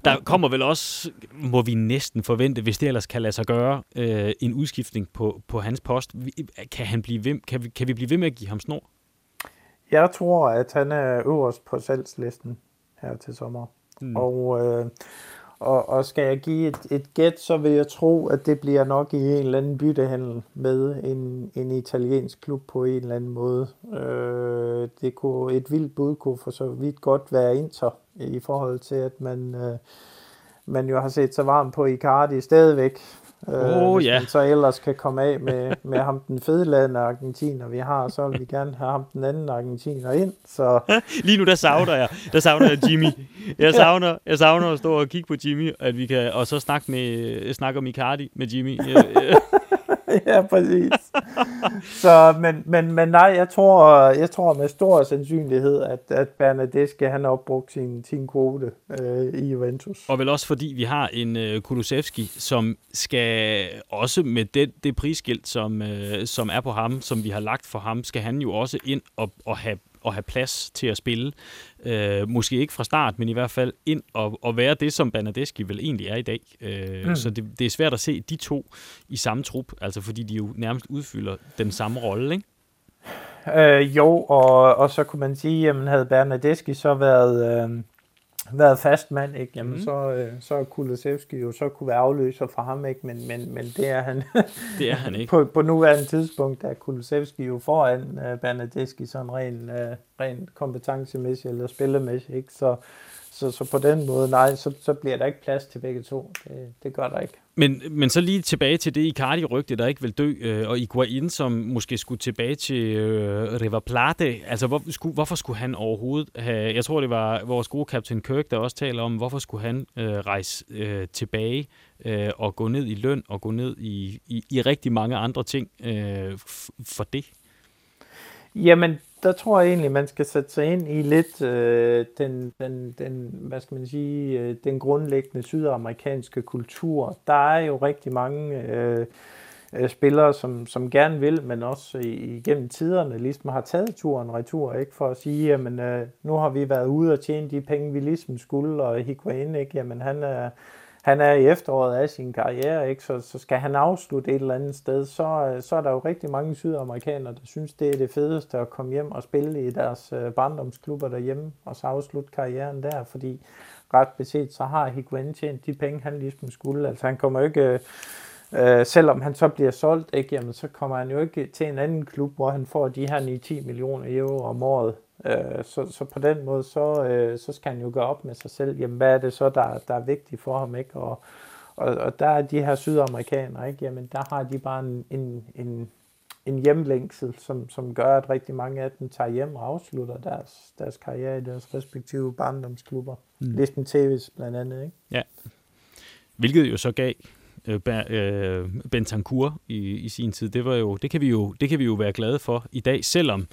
der kommer vel også, må vi næsten forvente, hvis det ellers kan lade sig gøre, øh, en udskiftning på, på hans post. Kan, han blive ved, kan, vi, kan vi blive ved med at give ham snor? Jeg tror, at han er øverst på salgslisten her til sommer. Mm. Og, øh, og, og skal jeg give et, et gæt, så vil jeg tro, at det bliver nok i en eller anden byttehandel med en, en italiensk klub på en eller anden måde. Øh, det kunne, et vildt bud kunne for så vidt godt være Inter i forhold til, at man, øh, man jo har set så varmt på Icardi stadigvæk. Øh, oh, hvis ja. man så ellers kan komme af med, med ham den fedeladende argentiner, vi har, så vil vi gerne have ham den anden argentiner ind. Så... Lige nu, der savner jeg, der savner jeg Jimmy. Jeg savner, jeg savner at stå og kigge på Jimmy, at vi kan, og så snakke, med, snakke om Icardi med Jimmy. ja, præcis. Så, men, men, men nej, jeg tror, jeg tror med stor sandsynlighed, at, at Bernadeschi han har opbrugt sin, sin kvote øh, i Juventus. Og vel også fordi vi har en øh, Kulusevski, som skal også med det, det prisskilt, som, øh, som er på ham, som vi har lagt for ham, skal han jo også ind og, og have at have plads til at spille. Øh, måske ikke fra start, men i hvert fald ind og, og være det, som Bernadeschi vel egentlig er i dag. Øh, mm. Så det, det er svært at se de to i samme trup, altså fordi de jo nærmest udfylder den samme rolle, ikke? Øh, jo, og, og så kunne man sige, at havde Bernadeschi så været... Øh, været fast mand, ikke? Jamen, mm. så, øh, så Kulusevski jo så kunne være afløser for ham, ikke? Men, men, men det er han. det er han ikke. på, på nuværende tidspunkt er Kulusevski jo foran uh, Bernadeschi sådan rent, uh, rent kompetencemæssigt eller spillemæssigt, ikke? Så, så, så på den måde, nej, så, så bliver der ikke plads til begge to. Det, det gør der ikke. Men, men så lige tilbage til det Icardi-rygte, der ikke vil dø, øh, og Iguain, som måske skulle tilbage til øh, River Plate. Altså, hvor, skulle, hvorfor skulle han overhovedet have... Jeg tror, det var vores gode kaptajn Kirk, der også taler om, hvorfor skulle han øh, rejse øh, tilbage øh, og gå ned i løn og gå ned i, i, i rigtig mange andre ting øh, for det? Jamen, der tror jeg egentlig, man skal sætte sig ind i lidt øh, den, den, den, hvad skal man sige, øh, den grundlæggende sydamerikanske kultur. Der er jo rigtig mange øh, øh spillere, som, som gerne vil, men også igennem tiderne ligesom har taget turen retur, ikke? for at sige, jamen øh, nu har vi været ude og tjene de penge, vi ligesom skulle, og Higuain, ikke? jamen han er han er i efteråret af sin karriere, ikke? Så, så skal han afslutte et eller andet sted, så, øh, så er der jo rigtig mange sydamerikanere, der synes, det er det fedeste at komme hjem og spille i deres øh, barndomsklubber derhjemme, og så afslutte karrieren der, fordi ret beset, så har Higuain tjent de penge, han ligesom skulle. Altså han kommer jo ikke, øh, øh selvom han så bliver solgt, ikke, jamen, så kommer han jo ikke til en anden klub, hvor han får de her 9-10 millioner euro om året. Øh, så, så på den måde, så, øh, så skal han jo gøre op med sig selv, jamen hvad er det så, der, der er vigtigt for ham, ikke? Og, og, og der er de her sydamerikanere, ikke? Jamen der har de bare en, en, en, en hjemlængsel, som, som gør, at rigtig mange af dem tager hjem og afslutter deres, deres karriere i deres respektive barndomsklubber. Mm. Ligesom TV's blandt andet, ikke? Ja. Hvilket jo så gav øh, øh, Bentancur i, i sin tid. Det var jo det kan vi jo det kan vi jo være glade for i dag, selvom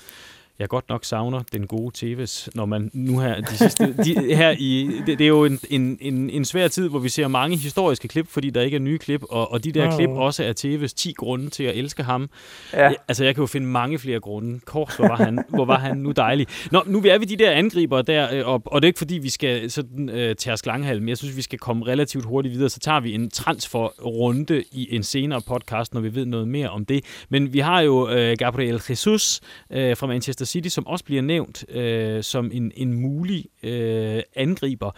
jeg godt nok savner den gode Tevez, når man nu her, de sidste, de, her i, det, det er jo en, en, en, en svær tid, hvor vi ser mange historiske klip, fordi der ikke er nye klip, og, og de der oh. klip også er Tevez 10 grunde til at elske ham. Ja. Jeg, altså, jeg kan jo finde mange flere grunde. Kors, hvor var han, hvor var han nu dejlig. Nå, nu er vi de der angriber der, øh, og, og det er ikke fordi, vi skal sådan øh, tage os langhalm. Jeg synes, vi skal komme relativt hurtigt videre, så tager vi en transferrunde i en senere podcast, når vi ved noget mere om det. Men vi har jo øh, Gabriel Jesus øh, fra Manchester Manchester City, som også bliver nævnt øh, som en, en mulig øh, angriber.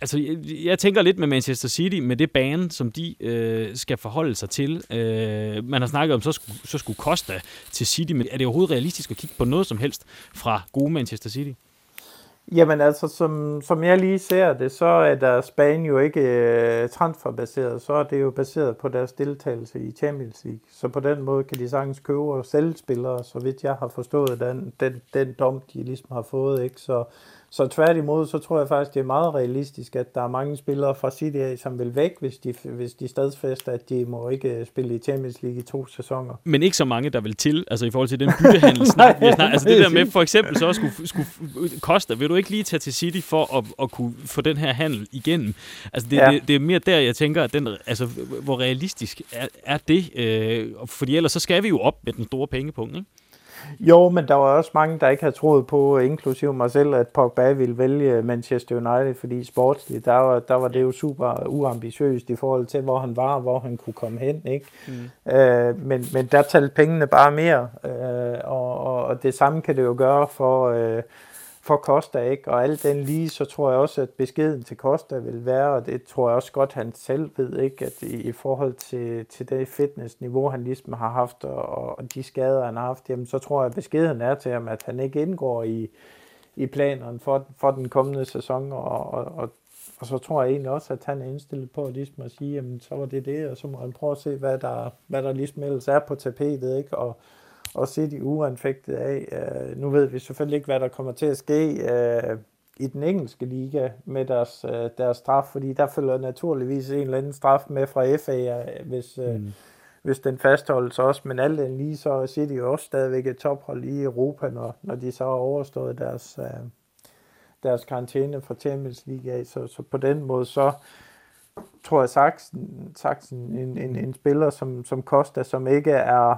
Altså, jeg, jeg tænker lidt med Manchester City, med det bane, som de øh, skal forholde sig til. Øh, man har snakket om, så skulle, så skulle Costa til City, men er det overhovedet realistisk at kigge på noget som helst fra gode Manchester City? Jamen altså, som, som jeg lige ser det, så er der Spanien jo ikke øh, transferbaseret, så er det jo baseret på deres deltagelse i Champions League. Så på den måde kan de sagtens købe og sælge spillere, så vidt jeg har forstået den, den, den dom, de ligesom har fået. Ikke? Så, så tværtimod, så tror jeg faktisk, det er meget realistisk, at der er mange spillere fra City som vil væk, hvis de, hvis de stadsfester, at de må ikke spille i Champions League i to sæsoner. Men ikke så mange, der vil til, altså i forhold til den vi snakket. Altså det der med for eksempel så skulle, skulle koste, vil du ikke lige tage til City for at, at kunne få den her handel igennem? Altså det, ja. det, det er mere der, jeg tænker, at den, altså, hvor realistisk er, er det? Øh, fordi ellers så skal vi jo op med den store pengepunkt, ikke? Jo, men der var også mange, der ikke havde troet på, inklusive mig selv, at Pogba ville vælge Manchester United, fordi sportsligt, der var, der var det jo super uambitiøst i forhold til, hvor han var, hvor han kunne komme hen. Ikke? Mm. Øh, men, men der talte pengene bare mere, øh, og, og, og det samme kan det jo gøre for... Øh, for Costa, ikke? Og alt den lige, så tror jeg også, at beskeden til Costa vil være, og det tror jeg også godt, han selv ved, ikke? At i, i forhold til, til det fitnessniveau, han ligesom har haft, og, og de skader, han har haft, jamen, så tror jeg, at beskeden er til ham, at han ikke indgår i, i planerne for, for den kommende sæson, og, og, og, og så tror jeg egentlig også, at han er indstillet på ligesom at sige, jamen, så var det det, og så må han prøve at se, hvad der, hvad der ligesom ellers er på tapetet, ikke? Og, og City uanfægtet af. Uh, nu ved vi selvfølgelig ikke, hvad der kommer til at ske uh, i den engelske liga med deres, uh, deres straf, fordi der følger naturligvis en eller anden straf med fra FA, uh, hvis, uh, mm. hvis den fastholdes også. Men alt den lige, så er City også stadigvæk et tophold i Europa, når, når de så har overstået deres, uh, deres karantæne fra Champions League af. Så, så på den måde, så tror jeg Saxen, Saxen en, en, en spiller som, som Costa, som ikke er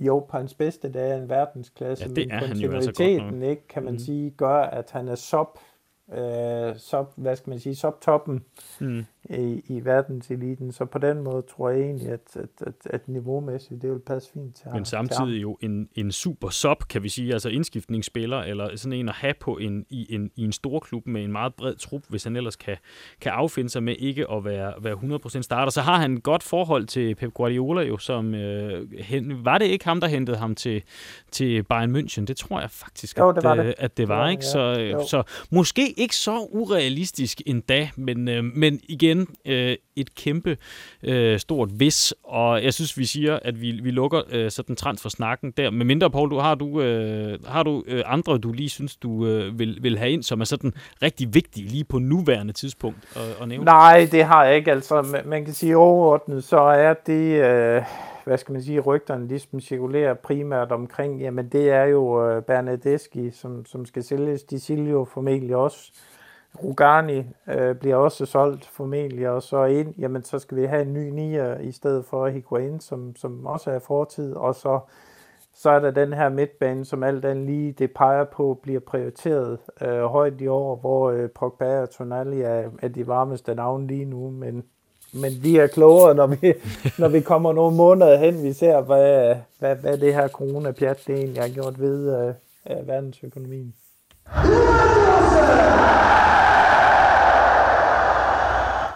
jo, på hans bedste dag er en verdensklasse, ja, det men er kontinuiteten, han jo altså ikke, kan man mm. sige, gør, at han er sop øh, sub, hvad skal man sige, subtoppen mm. I, i verdenseliten. Så på den måde tror jeg egentlig, at, at, at, at niveaumæssigt, det vil passe fint til Men samtidig jo en, en super sub, kan vi sige, altså indskiftningsspiller, eller sådan en at have på en, i, en, i en stor klub med en meget bred trup, hvis han ellers kan, kan affinde sig med ikke at være, være 100% starter. Så har han et godt forhold til Pep Guardiola jo, som øh, hen, var det ikke ham, der hentede ham til, til Bayern München? Det tror jeg faktisk, jo, det var at, det. Øh, at det var, ja, ikke? Så, ja, så måske ikke så urealistisk endda, men, øh, men igen øh, et kæmpe øh, stort vis, og jeg synes, vi siger, at vi, vi lukker øh, sådan for snakken der. Med mindre, Paul, du, har du, øh, har du øh, andre, du lige synes, du øh, vil, vil have ind, som er sådan rigtig vigtige lige på nuværende tidspunkt at, at nævne? Nej, det har jeg ikke. Altså, man kan sige overordnet, så er det... Øh hvad skal man sige, rygterne ligesom cirkulerer primært omkring, jamen det er jo øh, Bernadeschi, som, som skal sælges, De Silio formentlig også. Rugani øh, bliver også solgt formentlig, og så ind, jamen så skal vi have en ny nier i stedet for Higuain, som, som også er fortid, og så, så er der den her midtbane, som alt andet lige det peger på, bliver prioriteret øh, højt i år, hvor øh, Pogba og Tonali er, er de varmeste navne lige nu, men men vi er klogere, når vi, når vi kommer nogle måneder hen. Vi ser, hvad, hvad, hvad det her corona-pjat det egentlig har gjort ved uh, verdensøkonomien.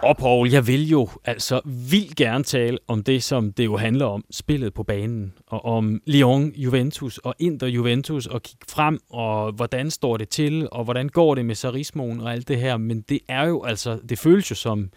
Og Paul, jeg vil jo altså vildt gerne tale om det, som det jo handler om, spillet på banen, og om Lyon Juventus og Inter Juventus, og kigge frem, og hvordan står det til, og hvordan går det med Sarismoen og alt det her, men det er jo altså, det føles jo som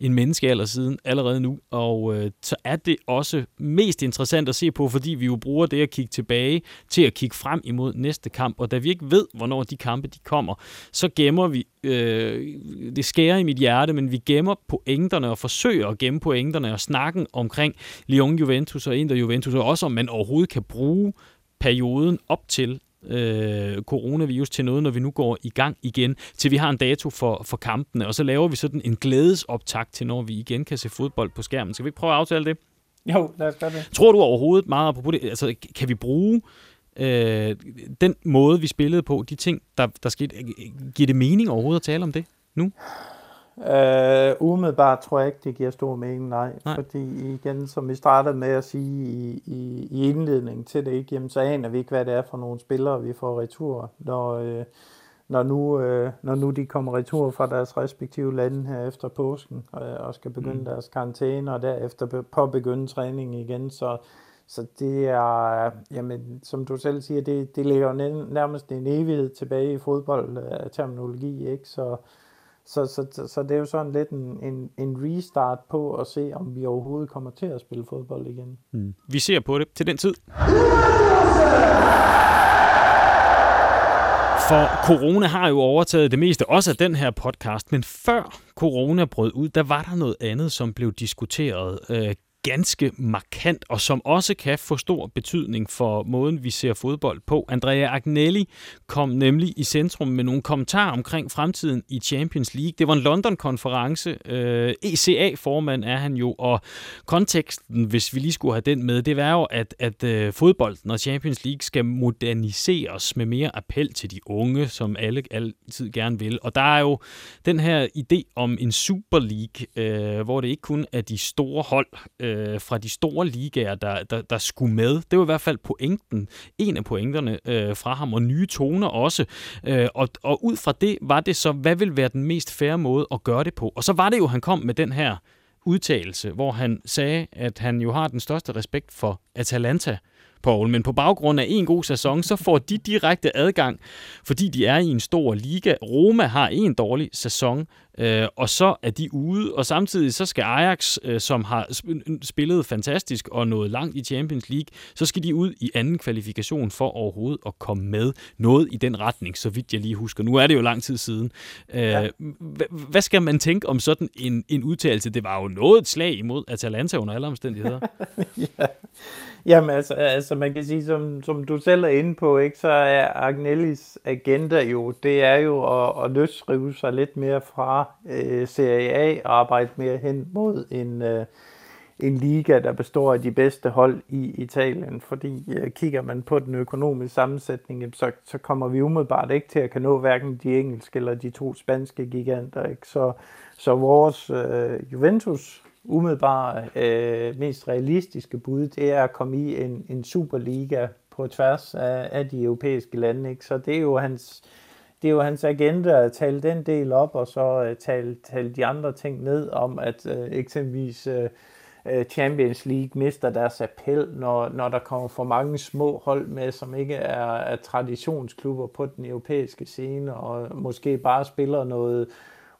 en menneskealder siden allerede nu, og øh, så er det også mest interessant at se på, fordi vi jo bruger det at kigge tilbage til at kigge frem imod næste kamp, og da vi ikke ved, hvornår de kampe de kommer, så gemmer vi, øh, det skærer i mit hjerte, men vi gemmer pointerne og forsøger at gemme pointerne og snakken omkring Lyon Juventus og Inter Juventus, og også om man overhovedet kan bruge perioden op til øh, coronavirus til noget, når vi nu går i gang igen, til vi har en dato for, for kampene, og så laver vi sådan en glædesoptakt til, når vi igen kan se fodbold på skærmen. Skal vi ikke prøve at aftale det? Jo, lad os gøre det. Tror du overhovedet meget på det? Altså, kan vi bruge øh, den måde, vi spillede på, de ting, der, der skete, giver det mening overhovedet at tale om det nu? Uh, umiddelbart tror jeg ikke, det giver stor mening, nej. nej. Fordi igen, som vi startede med at sige i, i, i indledningen til det, ikke, jamen, så aner vi ikke, hvad det er for nogle spillere, vi får retur, når, uh, når, nu, uh, når nu de kommer retur fra deres respektive lande her efter påsken, og, og skal begynde mm. deres karantæne, og derefter på begynde træning igen. Så, så det er, jamen, som du selv siger, det, det ligger nærmest en evighed tilbage i fodboldterminologi, ikke? Så, så, så, så, så det er jo sådan lidt en, en, en restart på at se, om vi overhovedet kommer til at spille fodbold igen. Mm. Vi ser på det til den tid. For corona har jo overtaget det meste, også af den her podcast, men før corona brød ud, der var der noget andet, som blev diskuteret øh, ganske markant, og som også kan få stor betydning for måden, vi ser fodbold på. Andrea Agnelli kom nemlig i centrum med nogle kommentarer omkring fremtiden i Champions League. Det var en London-konference. Øh, ECA-formand er han jo, og konteksten, hvis vi lige skulle have den med, det var jo, at, at øh, fodbolden og Champions League skal moderniseres med mere appel til de unge, som alle altid gerne vil. Og der er jo den her idé om en Super League, øh, hvor det ikke kun er de store hold, øh, øh, fra de store ligaer, der, der, der skulle med. Det var i hvert fald pointen, en af pointerne øh, fra ham, og nye toner også. Øh, og, og ud fra det var det så, hvad vil være den mest færre måde at gøre det på? Og så var det jo, han kom med den her udtalelse, hvor han sagde, at han jo har den største respekt for Atalanta, Paul, men på baggrund af en god sæson, så får de direkte adgang, fordi de er i en stor liga. Roma har en dårlig sæson, øh, og så er de ude, og samtidig så skal Ajax, øh, som har spillet fantastisk og nået langt i Champions League, så skal de ud i anden kvalifikation for overhovedet at komme med noget i den retning, så vidt jeg lige husker. Nu er det jo lang tid siden. Øh, ja. Hvad skal man tænke om sådan en, en udtalelse? Det var jo noget et slag imod Atalanta under alle omstændigheder. ja. Jamen altså, altså man kan sige, som, som du selv er inde på, ikke, så er Agnellis agenda jo, det er jo at, at løsrive sig lidt mere fra øh, Serie A og arbejde mere hen mod en, øh, en liga, der består af de bedste hold i Italien. Fordi øh, kigger man på den økonomiske sammensætning, så, så kommer vi umiddelbart ikke til at kan nå hverken de engelske eller de to spanske giganter. Ikke? Så, så vores øh, Juventus umiddelbart øh, mest realistiske bud, det er at komme i en, en Superliga på tværs af, af de europæiske lande. Ikke? Så det er jo hans, det er jo hans agenda at tale den del op, og så øh, tale, tale de andre ting ned om, at øh, eksempelvis øh, øh Champions League mister deres appel, når, når der kommer for mange små hold med, som ikke er, er traditionsklubber på den europæiske scene, og måske bare spiller noget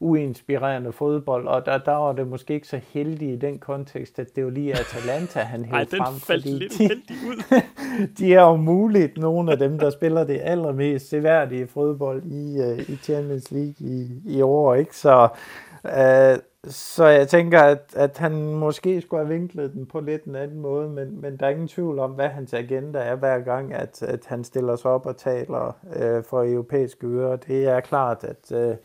uinspirerende fodbold, og der, der var det måske ikke så heldigt i den kontekst, at det var lige Atalanta, han hævde frem. fordi lidt de, ud. de er jo muligt nogle af dem, der spiller det allermest seværdige fodbold i, uh, i Champions League i, i år, ikke? Så, uh, så jeg tænker, at, at han måske skulle have vinklet den på lidt en anden måde, men, men der er ingen tvivl om, hvad hans agenda er hver gang, at, at han stiller sig op og taler uh, for europæiske ører. Det er klart, at uh,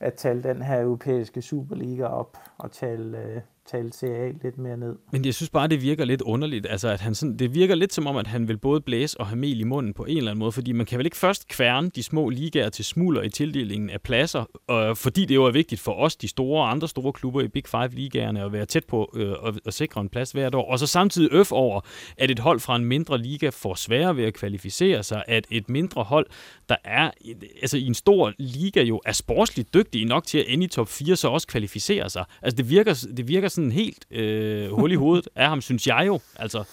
at tale den her europæiske Superliga op og tale, øh, tale CA lidt mere ned. Men jeg synes bare, det virker lidt underligt. Altså, at han sådan, det virker lidt som om, at han vil både blæse og have mel i munden på en eller anden måde, fordi man kan vel ikke først kværne de små ligaer til smuler i tildelingen af pladser, øh, fordi det jo er vigtigt for os, de store og andre store klubber i Big Five-ligaerne, at være tæt på øh, at, at sikre en plads hvert år. Og så samtidig øf over, at et hold fra en mindre liga får sværere ved at kvalificere sig, at et mindre hold, der er altså i en stor liga jo er sportsligt dygtige nok til at ende i top 4, så også kvalificere sig. Altså det virker, det virker sådan helt øh, hul i hovedet af ham, synes jeg jo. Altså,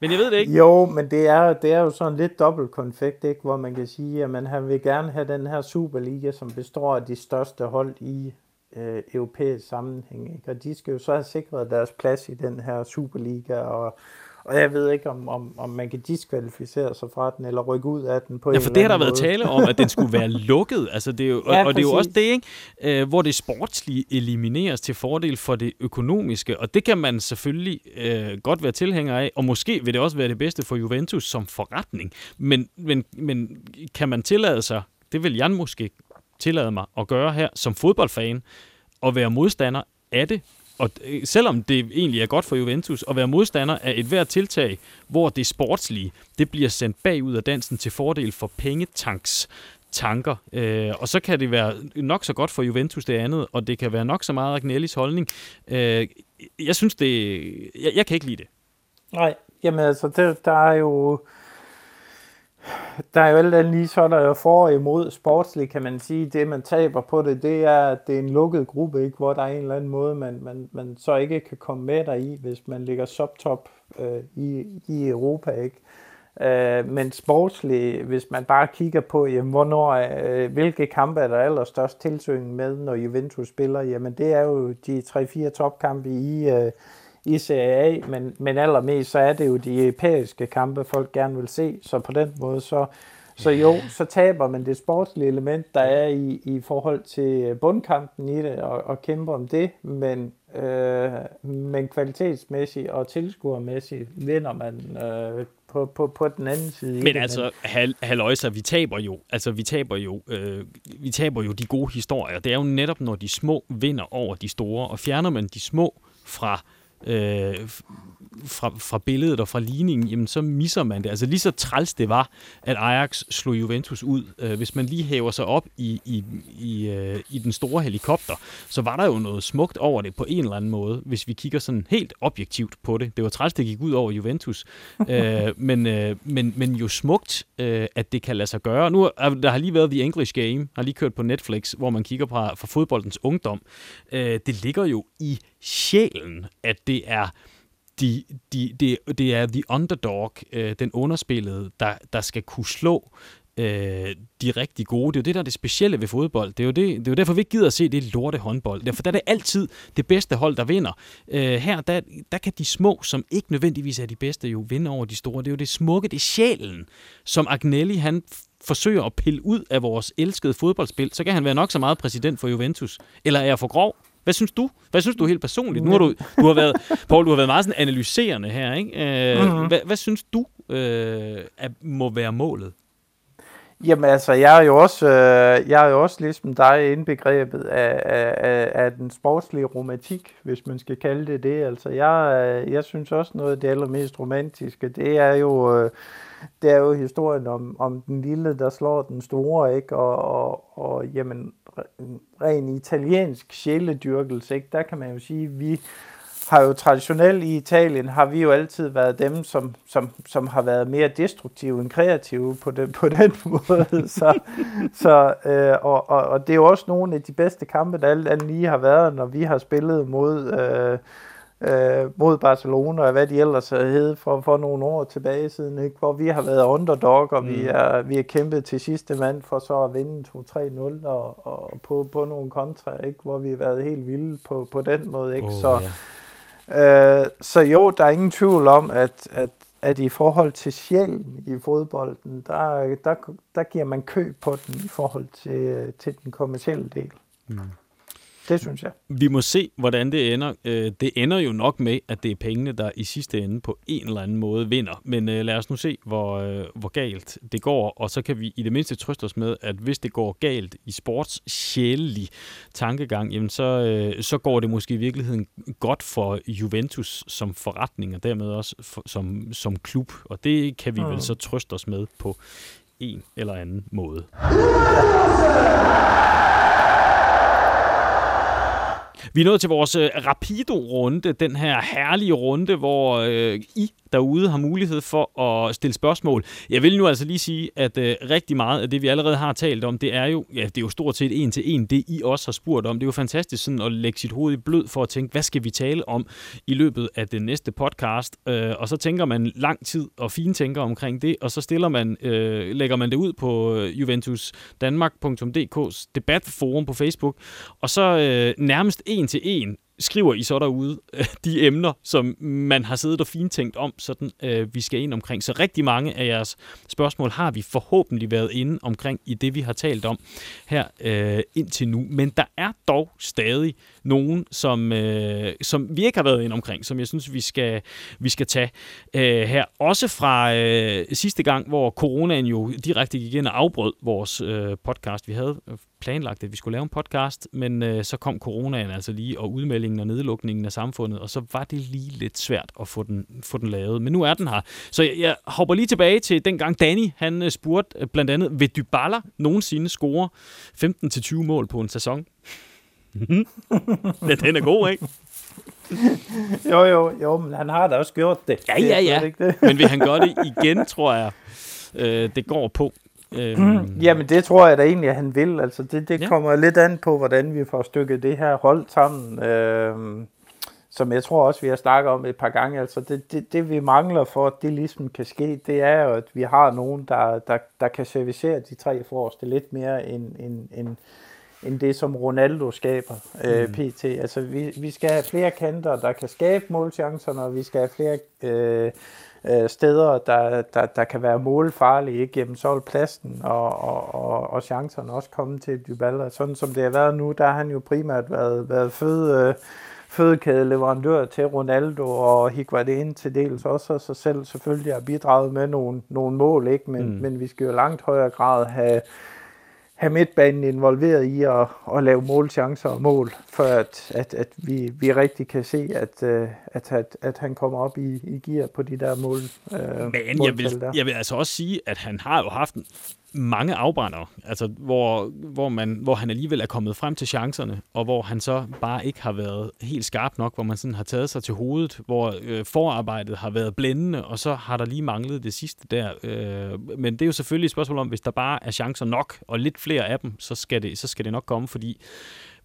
men jeg ved det ikke. Jo, men det er, det er jo sådan lidt dobbelt konfekt, ikke? hvor man kan sige, at han vil gerne have den her Superliga, som består af de største hold i øh, europæisk sammenhæng. Ikke? Og de skal jo så have sikret deres plads i den her Superliga, og og jeg ved ikke, om, om, om man kan diskvalificere sig fra den, eller rykke ud af den på ja, for det har der været tale om, at den skulle være lukket. Altså, det er jo, ja, og, og det er jo også det, ikke? Øh, hvor det sportslige elimineres til fordel for det økonomiske. Og det kan man selvfølgelig øh, godt være tilhænger af, og måske vil det også være det bedste for Juventus som forretning. Men, men, men kan man tillade sig, det vil Jan måske tillade mig at gøre her som fodboldfan, at være modstander af det, og øh, selvom det egentlig er godt for Juventus at være modstander af et hvert tiltag, hvor det sportslige, det bliver sendt bagud af dansen til fordel for pengetanks tanker. Øh, og så kan det være nok så godt for Juventus det andet, og det kan være nok så meget Agnellis holdning. Øh, jeg synes det... Jeg, jeg kan ikke lide det. Nej, jamen altså, det, der er jo der er jo alt andet lige, så er der jo for og imod sportsligt, kan man sige. Det, man taber på det, det er, at det er en lukket gruppe, ikke? hvor der er en eller anden måde, man, man, man så ikke kan komme med dig i, hvis man ligger subtop øh, i, i Europa. ikke. Øh, men sportsligt, hvis man bare kigger på, jamen, hvornår, øh, hvilke kampe er der allerstørst tilsøgning med, når Juventus spiller, jamen det er jo de 3-4 topkampe i, øh, i Serie A, men, men allermest så er det jo de europæiske kampe, folk gerne vil se, så på den måde så, Så jo, så taber man det sportslige element, der er i, i forhold til bundkampen i det, og, og kæmper om det, men, øh, men kvalitetsmæssigt og tilskuermæssigt vinder man øh, på, på, på den anden side. Men altså, hal, halløjsa, vi taber jo, altså vi taber jo, øh, vi taber jo de gode historier. Det er jo netop, når de små vinder over de store, og fjerner man de små fra øh, fra, fra billedet og fra ligningen, jamen så misser man det. Altså lige så træls det var, at Ajax slog Juventus ud. Øh, hvis man lige hæver sig op i, i, i, øh, i den store helikopter, så var der jo noget smukt over det på en eller anden måde, hvis vi kigger sådan helt objektivt på det. Det var træls, det gik ud over Juventus. øh, men, øh, men, men jo smukt, øh, at det kan lade sig gøre. Nu der har lige været The English Game, har lige kørt på Netflix, hvor man kigger på fra fodboldens ungdom. Øh, det ligger jo i sjælen, at det er de, de, de, det er the underdog, øh, den underspillede, der, der skal kunne slå øh, de rigtig gode. Det er jo det, der er det specielle ved fodbold. Det er jo, det, det er jo derfor, vi ikke gider at se det lorte håndbold. Derfor der er det altid det bedste hold, der vinder. Øh, her, der, der kan de små, som ikke nødvendigvis er de bedste, jo vinde over de store. Det er jo det smukke, det er sjælen, som Agnelli, han forsøger at pille ud af vores elskede fodboldspil. Så kan han være nok så meget præsident for Juventus. Eller er jeg for grov? Hvad synes du? Hvad synes du helt personligt? Nu har du, du har været, Paul, du har været meget sådan analyserende her, ikke? Øh, mm-hmm. hvad, hvad synes du øh, at må være målet? Jamen altså, jeg er jo også, øh, jeg er jo også ligesom dig indbegrebet af, af, af den sportslige romantik, hvis man skal kalde det det. Altså, jeg, øh, jeg synes også noget af det allermest romantiske, det er jo, øh, det er jo historien om, om den lille, der slår den store, ikke? Og, og, og jamen, ren italiensk sjæledyrkelse, ikke? der kan man jo sige, at vi har jo traditionelt i Italien, har vi jo altid været dem, som, som, som har været mere destruktive end kreative på, den, på den måde. Så, så, øh, og, og, og det er jo også nogle af de bedste kampe, der alt andet lige har været, når vi har spillet mod... Øh, øh, mod Barcelona og hvad de ellers hed for, for nogle år tilbage siden, ikke? hvor vi har været underdog, og mm. vi, er, vi har kæmpet til sidste mand for så at vinde 2-3-0 og, og på, på nogle kontra, ikke? hvor vi har været helt vilde på, på den måde. Ikke? Oh, så, ja. øh, så jo, der er ingen tvivl om, at, at, at i forhold til sjælen i fodbolden, der, der, der giver man kø på den i forhold til, til den kommercielle del. Mm. Det synes jeg. Vi må se, hvordan det ender. Øh, det ender jo nok med, at det er pengene, der i sidste ende på en eller anden måde vinder. Men øh, lad os nu se, hvor, øh, hvor galt det går. Og så kan vi i det mindste trøste os med, at hvis det går galt i sports sjælelig tankegang, jamen så, så går det måske i virkeligheden godt for Juventus som forretning, og dermed også for, som, som klub. Og det kan vi mm. vel så trøste os med på en eller anden måde. Vi er nået til vores øh, Rapido-runde, den her herlige runde, hvor øh, I derude har mulighed for at stille spørgsmål. Jeg vil nu altså lige sige, at øh, rigtig meget af det, vi allerede har talt om, det er jo, ja, det er jo stort set en til en, det I også har spurgt om. Det er jo fantastisk sådan at lægge sit hoved i blød for at tænke, hvad skal vi tale om i løbet af den næste podcast? Øh, og så tænker man lang tid og fintænker omkring det, og så stiller man, øh, lægger man det ud på øh, juventusdanmark.dk's debatforum på Facebook, og så øh, nærmest en til en skriver I så derude øh, de emner, som man har siddet og fintænkt om, sådan øh, vi skal ind omkring. Så rigtig mange af jeres spørgsmål har vi forhåbentlig været inde omkring i det, vi har talt om her øh, indtil nu. Men der er dog stadig nogen, som, øh, som vi ikke har været inde omkring, som jeg synes, vi skal, vi skal tage øh, her. Også fra øh, sidste gang, hvor coronaen jo direkte gik ind og afbrød vores øh, podcast. Vi havde planlagt, at vi skulle lave en podcast, men øh, så kom coronaen altså lige, og udmeldingen og nedlukningen af samfundet, og så var det lige lidt svært at få den, få den lavet. Men nu er den her. Så jeg, jeg hopper lige tilbage til dengang Danny, han øh, spurgte øh, blandt andet, vil Dybala nogensinde score 15-20 mål på en sæson? ja, den er god, ikke? jo, jo, jo, men han har da også gjort det. Ja, ja, ja. Det, det, men vil han gøre det igen, tror jeg, øh, det går på. Øhm. Mm, jamen det tror jeg da egentlig, at han vil. Altså det, det ja. kommer lidt an på, hvordan vi får stykket det her hold sammen. Øhm, som jeg tror også, vi har snakket om et par gange. Altså det, det, det vi mangler for, at det ligesom kan ske, det er jo, at vi har nogen, der, der, der kan servicere de tre forreste lidt mere end, end, end, end det, som Ronaldo skaber øh, mm. pt. Altså vi, vi skal have flere kanter, der kan skabe målchancerne, og vi skal have flere... Øh, øh, steder, der, der, der kan være målfarlige, ikke? Jamen, så vil pladsen og, og, og, og chancerne også komme til Dybala. Sådan som det har været nu, der har han jo primært været, været føde, øh, fødekædeleverandør til Ronaldo, og Higuain til dels også, og sig selv selvfølgelig har bidraget med nogle, nogle mål, ikke? Men, mm. men vi skal jo langt højere grad have have midtbanen involveret i at, at lave målchancer og mål, for at, at, at vi, vi rigtig kan se, at, øh, at, at, at han kommer op i, i gear på de der mål. Øh, Men jeg vil, der. jeg vil altså også sige, at han har jo haft mange afbrænder, altså hvor, hvor, man, hvor han alligevel er kommet frem til chancerne, og hvor han så bare ikke har været helt skarp nok, hvor man sådan har taget sig til hovedet, hvor øh, forarbejdet har været blændende, og så har der lige manglet det sidste der. Øh, men det er jo selvfølgelig et spørgsmål om, hvis der bare er chancer nok, og lidt flere af dem, så skal det, så skal det nok komme, fordi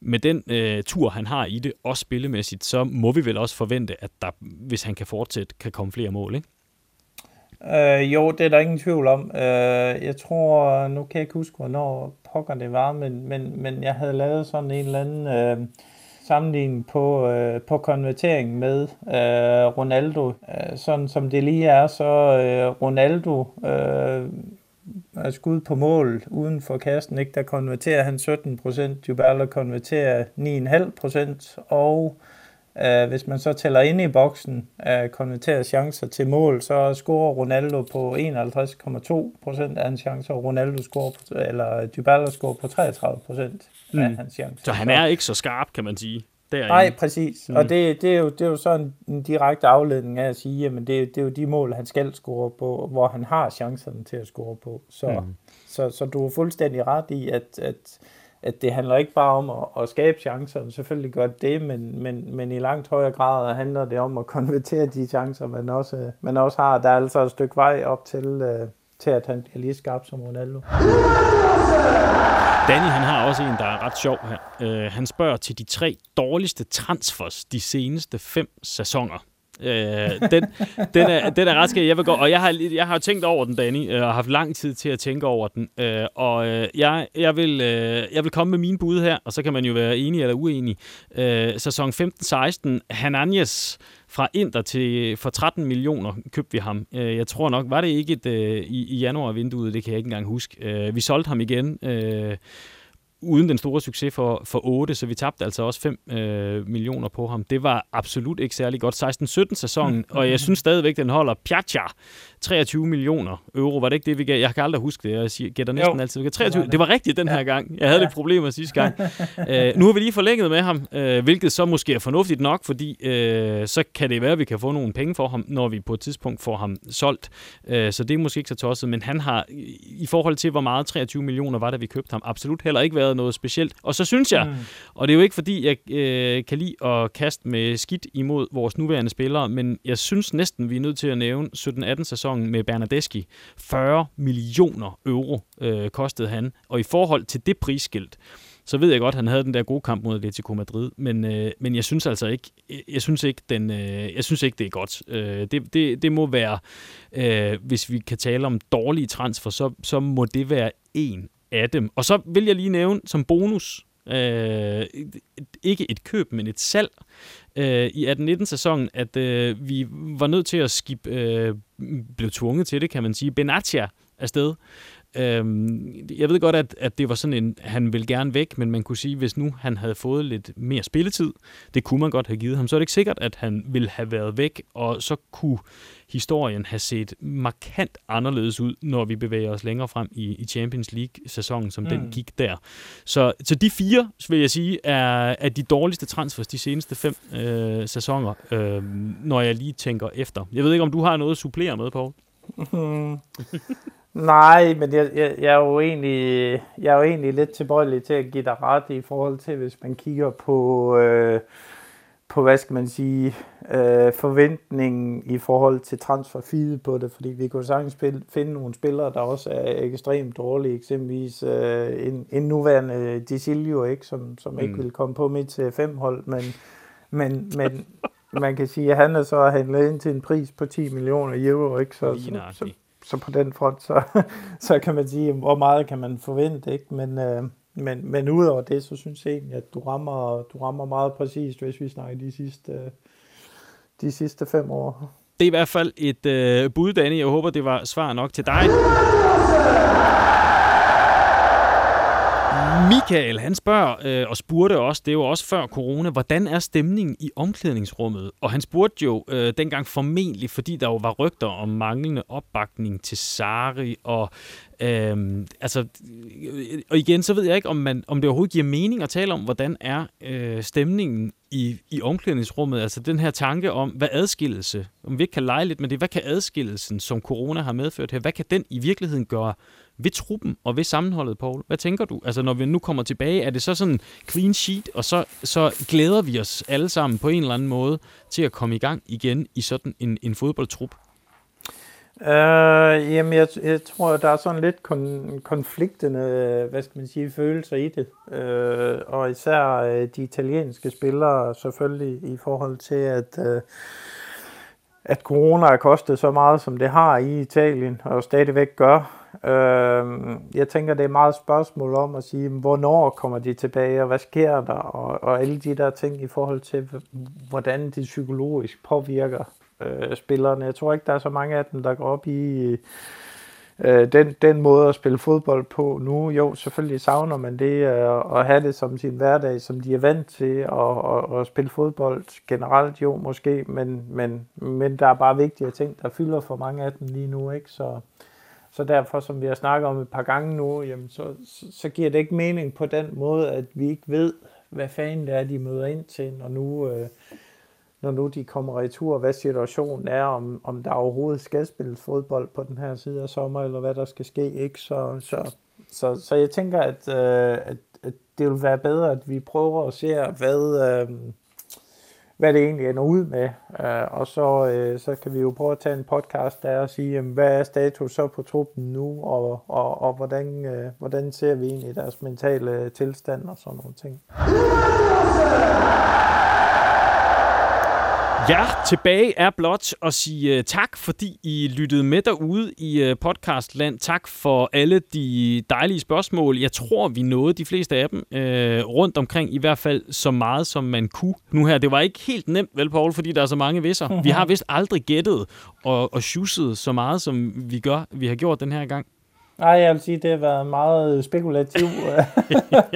med den øh, tur, han har i det, også spillemæssigt, så må vi vel også forvente, at der, hvis han kan fortsætte, kan komme flere mål, ikke? Øh, jo, det er der ingen tvivl om. Øh, jeg tror, nu kan jeg ikke huske, hvornår pokker det var, men, men, men jeg havde lavet sådan en eller anden øh, sammenligning på, øh, på konvertering med øh, Ronaldo. Øh, sådan som det lige er, så øh, Ronaldo øh, er skud på mål uden for kassen, ikke? der konverterer han 17%, Dybala konverterer 9,5%, og Uh, hvis man så tæller ind i boksen af uh, konverterede chancer til mål, så scorer Ronaldo på 51,2 procent af hans chancer, og Ronaldo scorer på, eller Dybala scorer på 33 procent mm. af hans chancer. Så han er ikke så skarp, kan man sige. Derinde. Nej, præcis. Mm. Og det, det, er jo, det er jo så en, en direkte afledning af at sige, at det, det er jo de mål, han skal score på, hvor han har chancerne til at score på. Så, mm. så, så du er fuldstændig ret i, at, at at det handler ikke bare om at, at skabe chancer, selvfølgelig gør det, men, men, men i langt højere grad handler det om at konvertere de chancer, man også, man også har. Der er altså et stykke vej op til, øh, til at han bliver lige skarp som Ronaldo. Danny, han har også en, der er ret sjov her. Uh, han spørger til de tre dårligste transfers de seneste fem sæsoner. Øh, den, den, er, den er ret skæg. Jeg vil gå, og jeg har, jeg har tænkt over den, Danny, og og haft lang tid til at tænke over den. Øh, og øh, jeg, jeg, vil, øh, jeg vil komme med mine bud her, og så kan man jo være enig eller uenig. Øh, sæson 15-16, Hananias fra Inter til for 13 millioner købte vi ham. Øh, jeg tror nok, var det ikke et, øh, i, i januar-vinduet, det kan jeg ikke engang huske. Øh, vi solgte ham igen øh, uden den store succes for, for 8, så vi tabte altså også 5 øh, millioner på ham. Det var absolut ikke særlig godt. 16-17 sæsonen, og jeg synes stadigvæk, den holder. Piazza, 23 millioner euro, var det ikke det, vi gav? Jeg kan aldrig huske det, jeg siger, gætter næsten jo, altid. 23, det var, det var rigtigt den her gang. Jeg havde ja. lidt problemer sidste gang. øh, nu har vi lige forlænget med ham, øh, hvilket så måske er fornuftigt nok, fordi øh, så kan det være, at vi kan få nogle penge for ham, når vi på et tidspunkt får ham solgt. Øh, så det er måske ikke så tosset, men han har i forhold til, hvor meget 23 millioner var, da vi købte ham, absolut heller ikke været noget specielt. Og så synes jeg, mm. og det er jo ikke fordi, jeg øh, kan lide at kaste med skidt imod vores nuværende spillere, men jeg synes næsten, vi er nødt til at nævne 17-18 sæsonen med Bernadeschi. 40 millioner euro øh, kostede han, og i forhold til det prisskilt, så ved jeg godt, at han havde den der gode kamp mod Atletico Madrid, men, øh, men jeg synes altså ikke, jeg synes ikke, den, øh, jeg synes ikke det er godt. Øh, det, det, det må være, øh, hvis vi kan tale om dårlige transfer, så, så må det være en af dem. Og så vil jeg lige nævne som bonus, øh, ikke et køb, men et salg øh, i 18-19 sæsonen, at øh, vi var nødt til at skib, øh, blev tvunget til det, kan man sige, Benatia afsted. Øhm, jeg ved godt, at, at det var sådan en, han vil gerne væk, men man kunne sige, hvis nu han havde fået lidt mere spilletid, det kunne man godt have givet ham, så er det ikke sikkert, at han ville have været væk, og så kunne historien have set markant anderledes ud, når vi bevæger os længere frem i, i Champions League-sæsonen, som mm. den gik der. Så, så de fire, vil jeg sige, er, er de dårligste transfers de seneste fem øh, sæsoner, øh, når jeg lige tænker efter. Jeg ved ikke, om du har noget at supplere med, Poul? Nej, men jeg, jeg, jeg, er jo egentlig, jeg er jo egentlig lidt tilbøjelig til at give dig ret i forhold til, hvis man kigger på, øh, på hvad skal man sige, øh, forventningen i forhold til transferfide på det, fordi vi kunne sagtens spille, finde nogle spillere, der også er ekstremt dårlige, eksempelvis øh, en, en nuværende Dicilio, ikke, som, som mm. ikke vil komme på mit til fem hold, men, men, men man kan sige, at han er så handlet ind til en pris på 10 millioner euro, ikke? Så, så, så, så på den front, så, så kan man sige, hvor meget kan man forvente, ikke? Men, øh, men, men udover det, så synes jeg egentlig, at du rammer, du rammer meget præcist, hvis vi snakker de sidste, de sidste fem år. det er i hvert fald et øh, bud, Danny. Jeg håber, det var svar nok til dig. Michael, han spørger øh, og spurgte også, det er jo også før corona, hvordan er stemningen i omklædningsrummet? Og han spurgte jo øh, dengang formentlig, fordi der jo var rygter om manglende opbakning til Sari, og øhm, altså, øh, altså, og igen, så ved jeg ikke, om, man, om det overhovedet giver mening at tale om, hvordan er øh, stemningen i, i omklædningsrummet, altså den her tanke om, hvad adskillelse, om vi ikke kan lege lidt med det, hvad kan adskillelsen, som corona har medført her, hvad kan den i virkeligheden gøre ved truppen og ved sammenholdet, Paul? Hvad tænker du? Altså, når vi nu kommer tilbage, er det så sådan clean sheet, og så, så glæder vi os alle sammen på en eller anden måde til at komme i gang igen i sådan en, en fodboldtrup? Øh, jamen, jeg, jeg tror, der er sådan lidt kon, konfliktende, hvad skal man sige, følelser i det. Øh, og især øh, de italienske spillere selvfølgelig i forhold til, at, øh, at corona har kostet så meget, som det har i Italien, og stadigvæk gør. Øh, jeg tænker, det er meget spørgsmål om at sige, hvornår kommer de tilbage, og hvad sker der, og, og alle de der ting i forhold til, hvordan de psykologisk påvirker øh, spillerne. Jeg tror ikke, der er så mange af dem, der går op i øh, den, den måde at spille fodbold på nu. Jo, selvfølgelig savner man det øh, at have det som sin hverdag, som de er vant til at, at, spille fodbold generelt, jo måske, men, men, men der er bare vigtige ting, der fylder for mange af dem lige nu, ikke? Så, så derfor, som vi har snakket om et par gange nu, jamen så, så, så giver det ikke mening på den måde, at vi ikke ved, hvad fanden det er, de møder ind til, når nu, øh, når nu de kommer retur, hvad situationen er, om, om der overhovedet skal spilles fodbold på den her side af sommer, eller hvad der skal ske. Ikke? Så, så, så, så jeg tænker, at, øh, at, at det vil være bedre, at vi prøver at se, hvad, øh, hvad det egentlig ender ud med. Uh, og så, øh, så kan vi jo prøve at tage en podcast der og sige, jamen, hvad er status så på truppen nu, og, og, og hvordan, øh, hvordan ser vi egentlig deres mentale tilstand og sådan nogle ting. Ja, tilbage er blot at sige uh, tak, fordi I lyttede med derude i uh, podcastland. Tak for alle de dejlige spørgsmål. Jeg tror, vi nåede de fleste af dem uh, rundt omkring, i hvert fald så meget, som man kunne nu her. Det var ikke helt nemt, vel, Paul, fordi der er så mange visser. Vi har vist aldrig gættet og, og sjusset så meget, som vi gør, vi har gjort den her gang. Nej, jeg vil sige, det har været en meget spekulativ øh,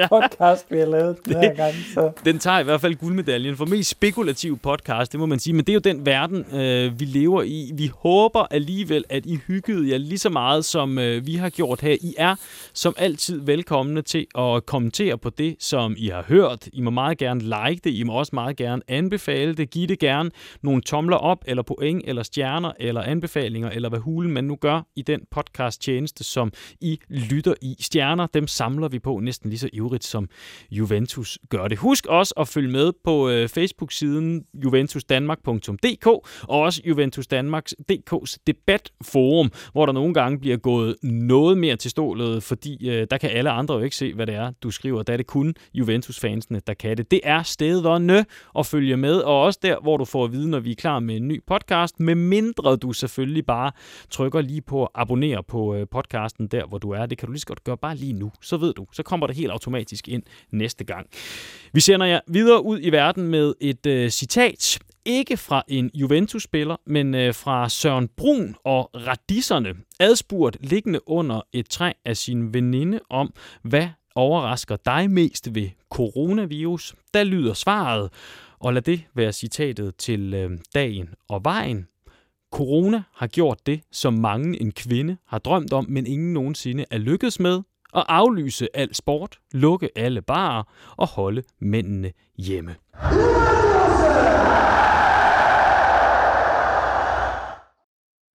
podcast, vi har lavet den her gang. Så. Den tager i hvert fald guldmedaljen for mest spekulativ podcast, det må man sige. Men det er jo den verden, øh, vi lever i. Vi håber alligevel, at I hyggede jer lige så meget, som øh, vi har gjort her. I er som altid velkomne til at kommentere på det, som I har hørt. I må meget gerne like det. I må også meget gerne anbefale det. Giv det gerne nogle tomler op, eller point, eller stjerner, eller anbefalinger, eller hvad hulen man nu gør i den podcast tjeneste, som i lytter i. Stjerner, dem samler vi på næsten lige så ivrigt, som Juventus gør det. Husk også at følge med på øh, Facebook-siden juventusdanmark.dk og også Juventus Danmarks DK's debatforum, hvor der nogle gange bliver gået noget mere til stålet, fordi øh, der kan alle andre jo ikke se, hvad det er, du skriver. Der er det kun Juventus-fansene, der kan det. Det er stederne at følge med, og også der, hvor du får at vide, når vi er klar med en ny podcast, med mindre du selvfølgelig bare trykker lige på abonner abonnere på øh, podcasten den der, hvor du er. Det kan du lige så godt gøre bare lige nu. Så ved du, så kommer det helt automatisk ind næste gang. Vi sender jer videre ud i verden med et øh, citat. Ikke fra en Juventus-spiller, men øh, fra Søren Brun og Radisserne. Adspurgt liggende under et træ af sin veninde om, hvad overrasker dig mest ved coronavirus? Der lyder svaret, og lad det være citatet til øh, dagen og vejen. Corona har gjort det, som mange en kvinde har drømt om, men ingen nogensinde er lykkedes med, at aflyse al sport, lukke alle barer og holde mændene hjemme.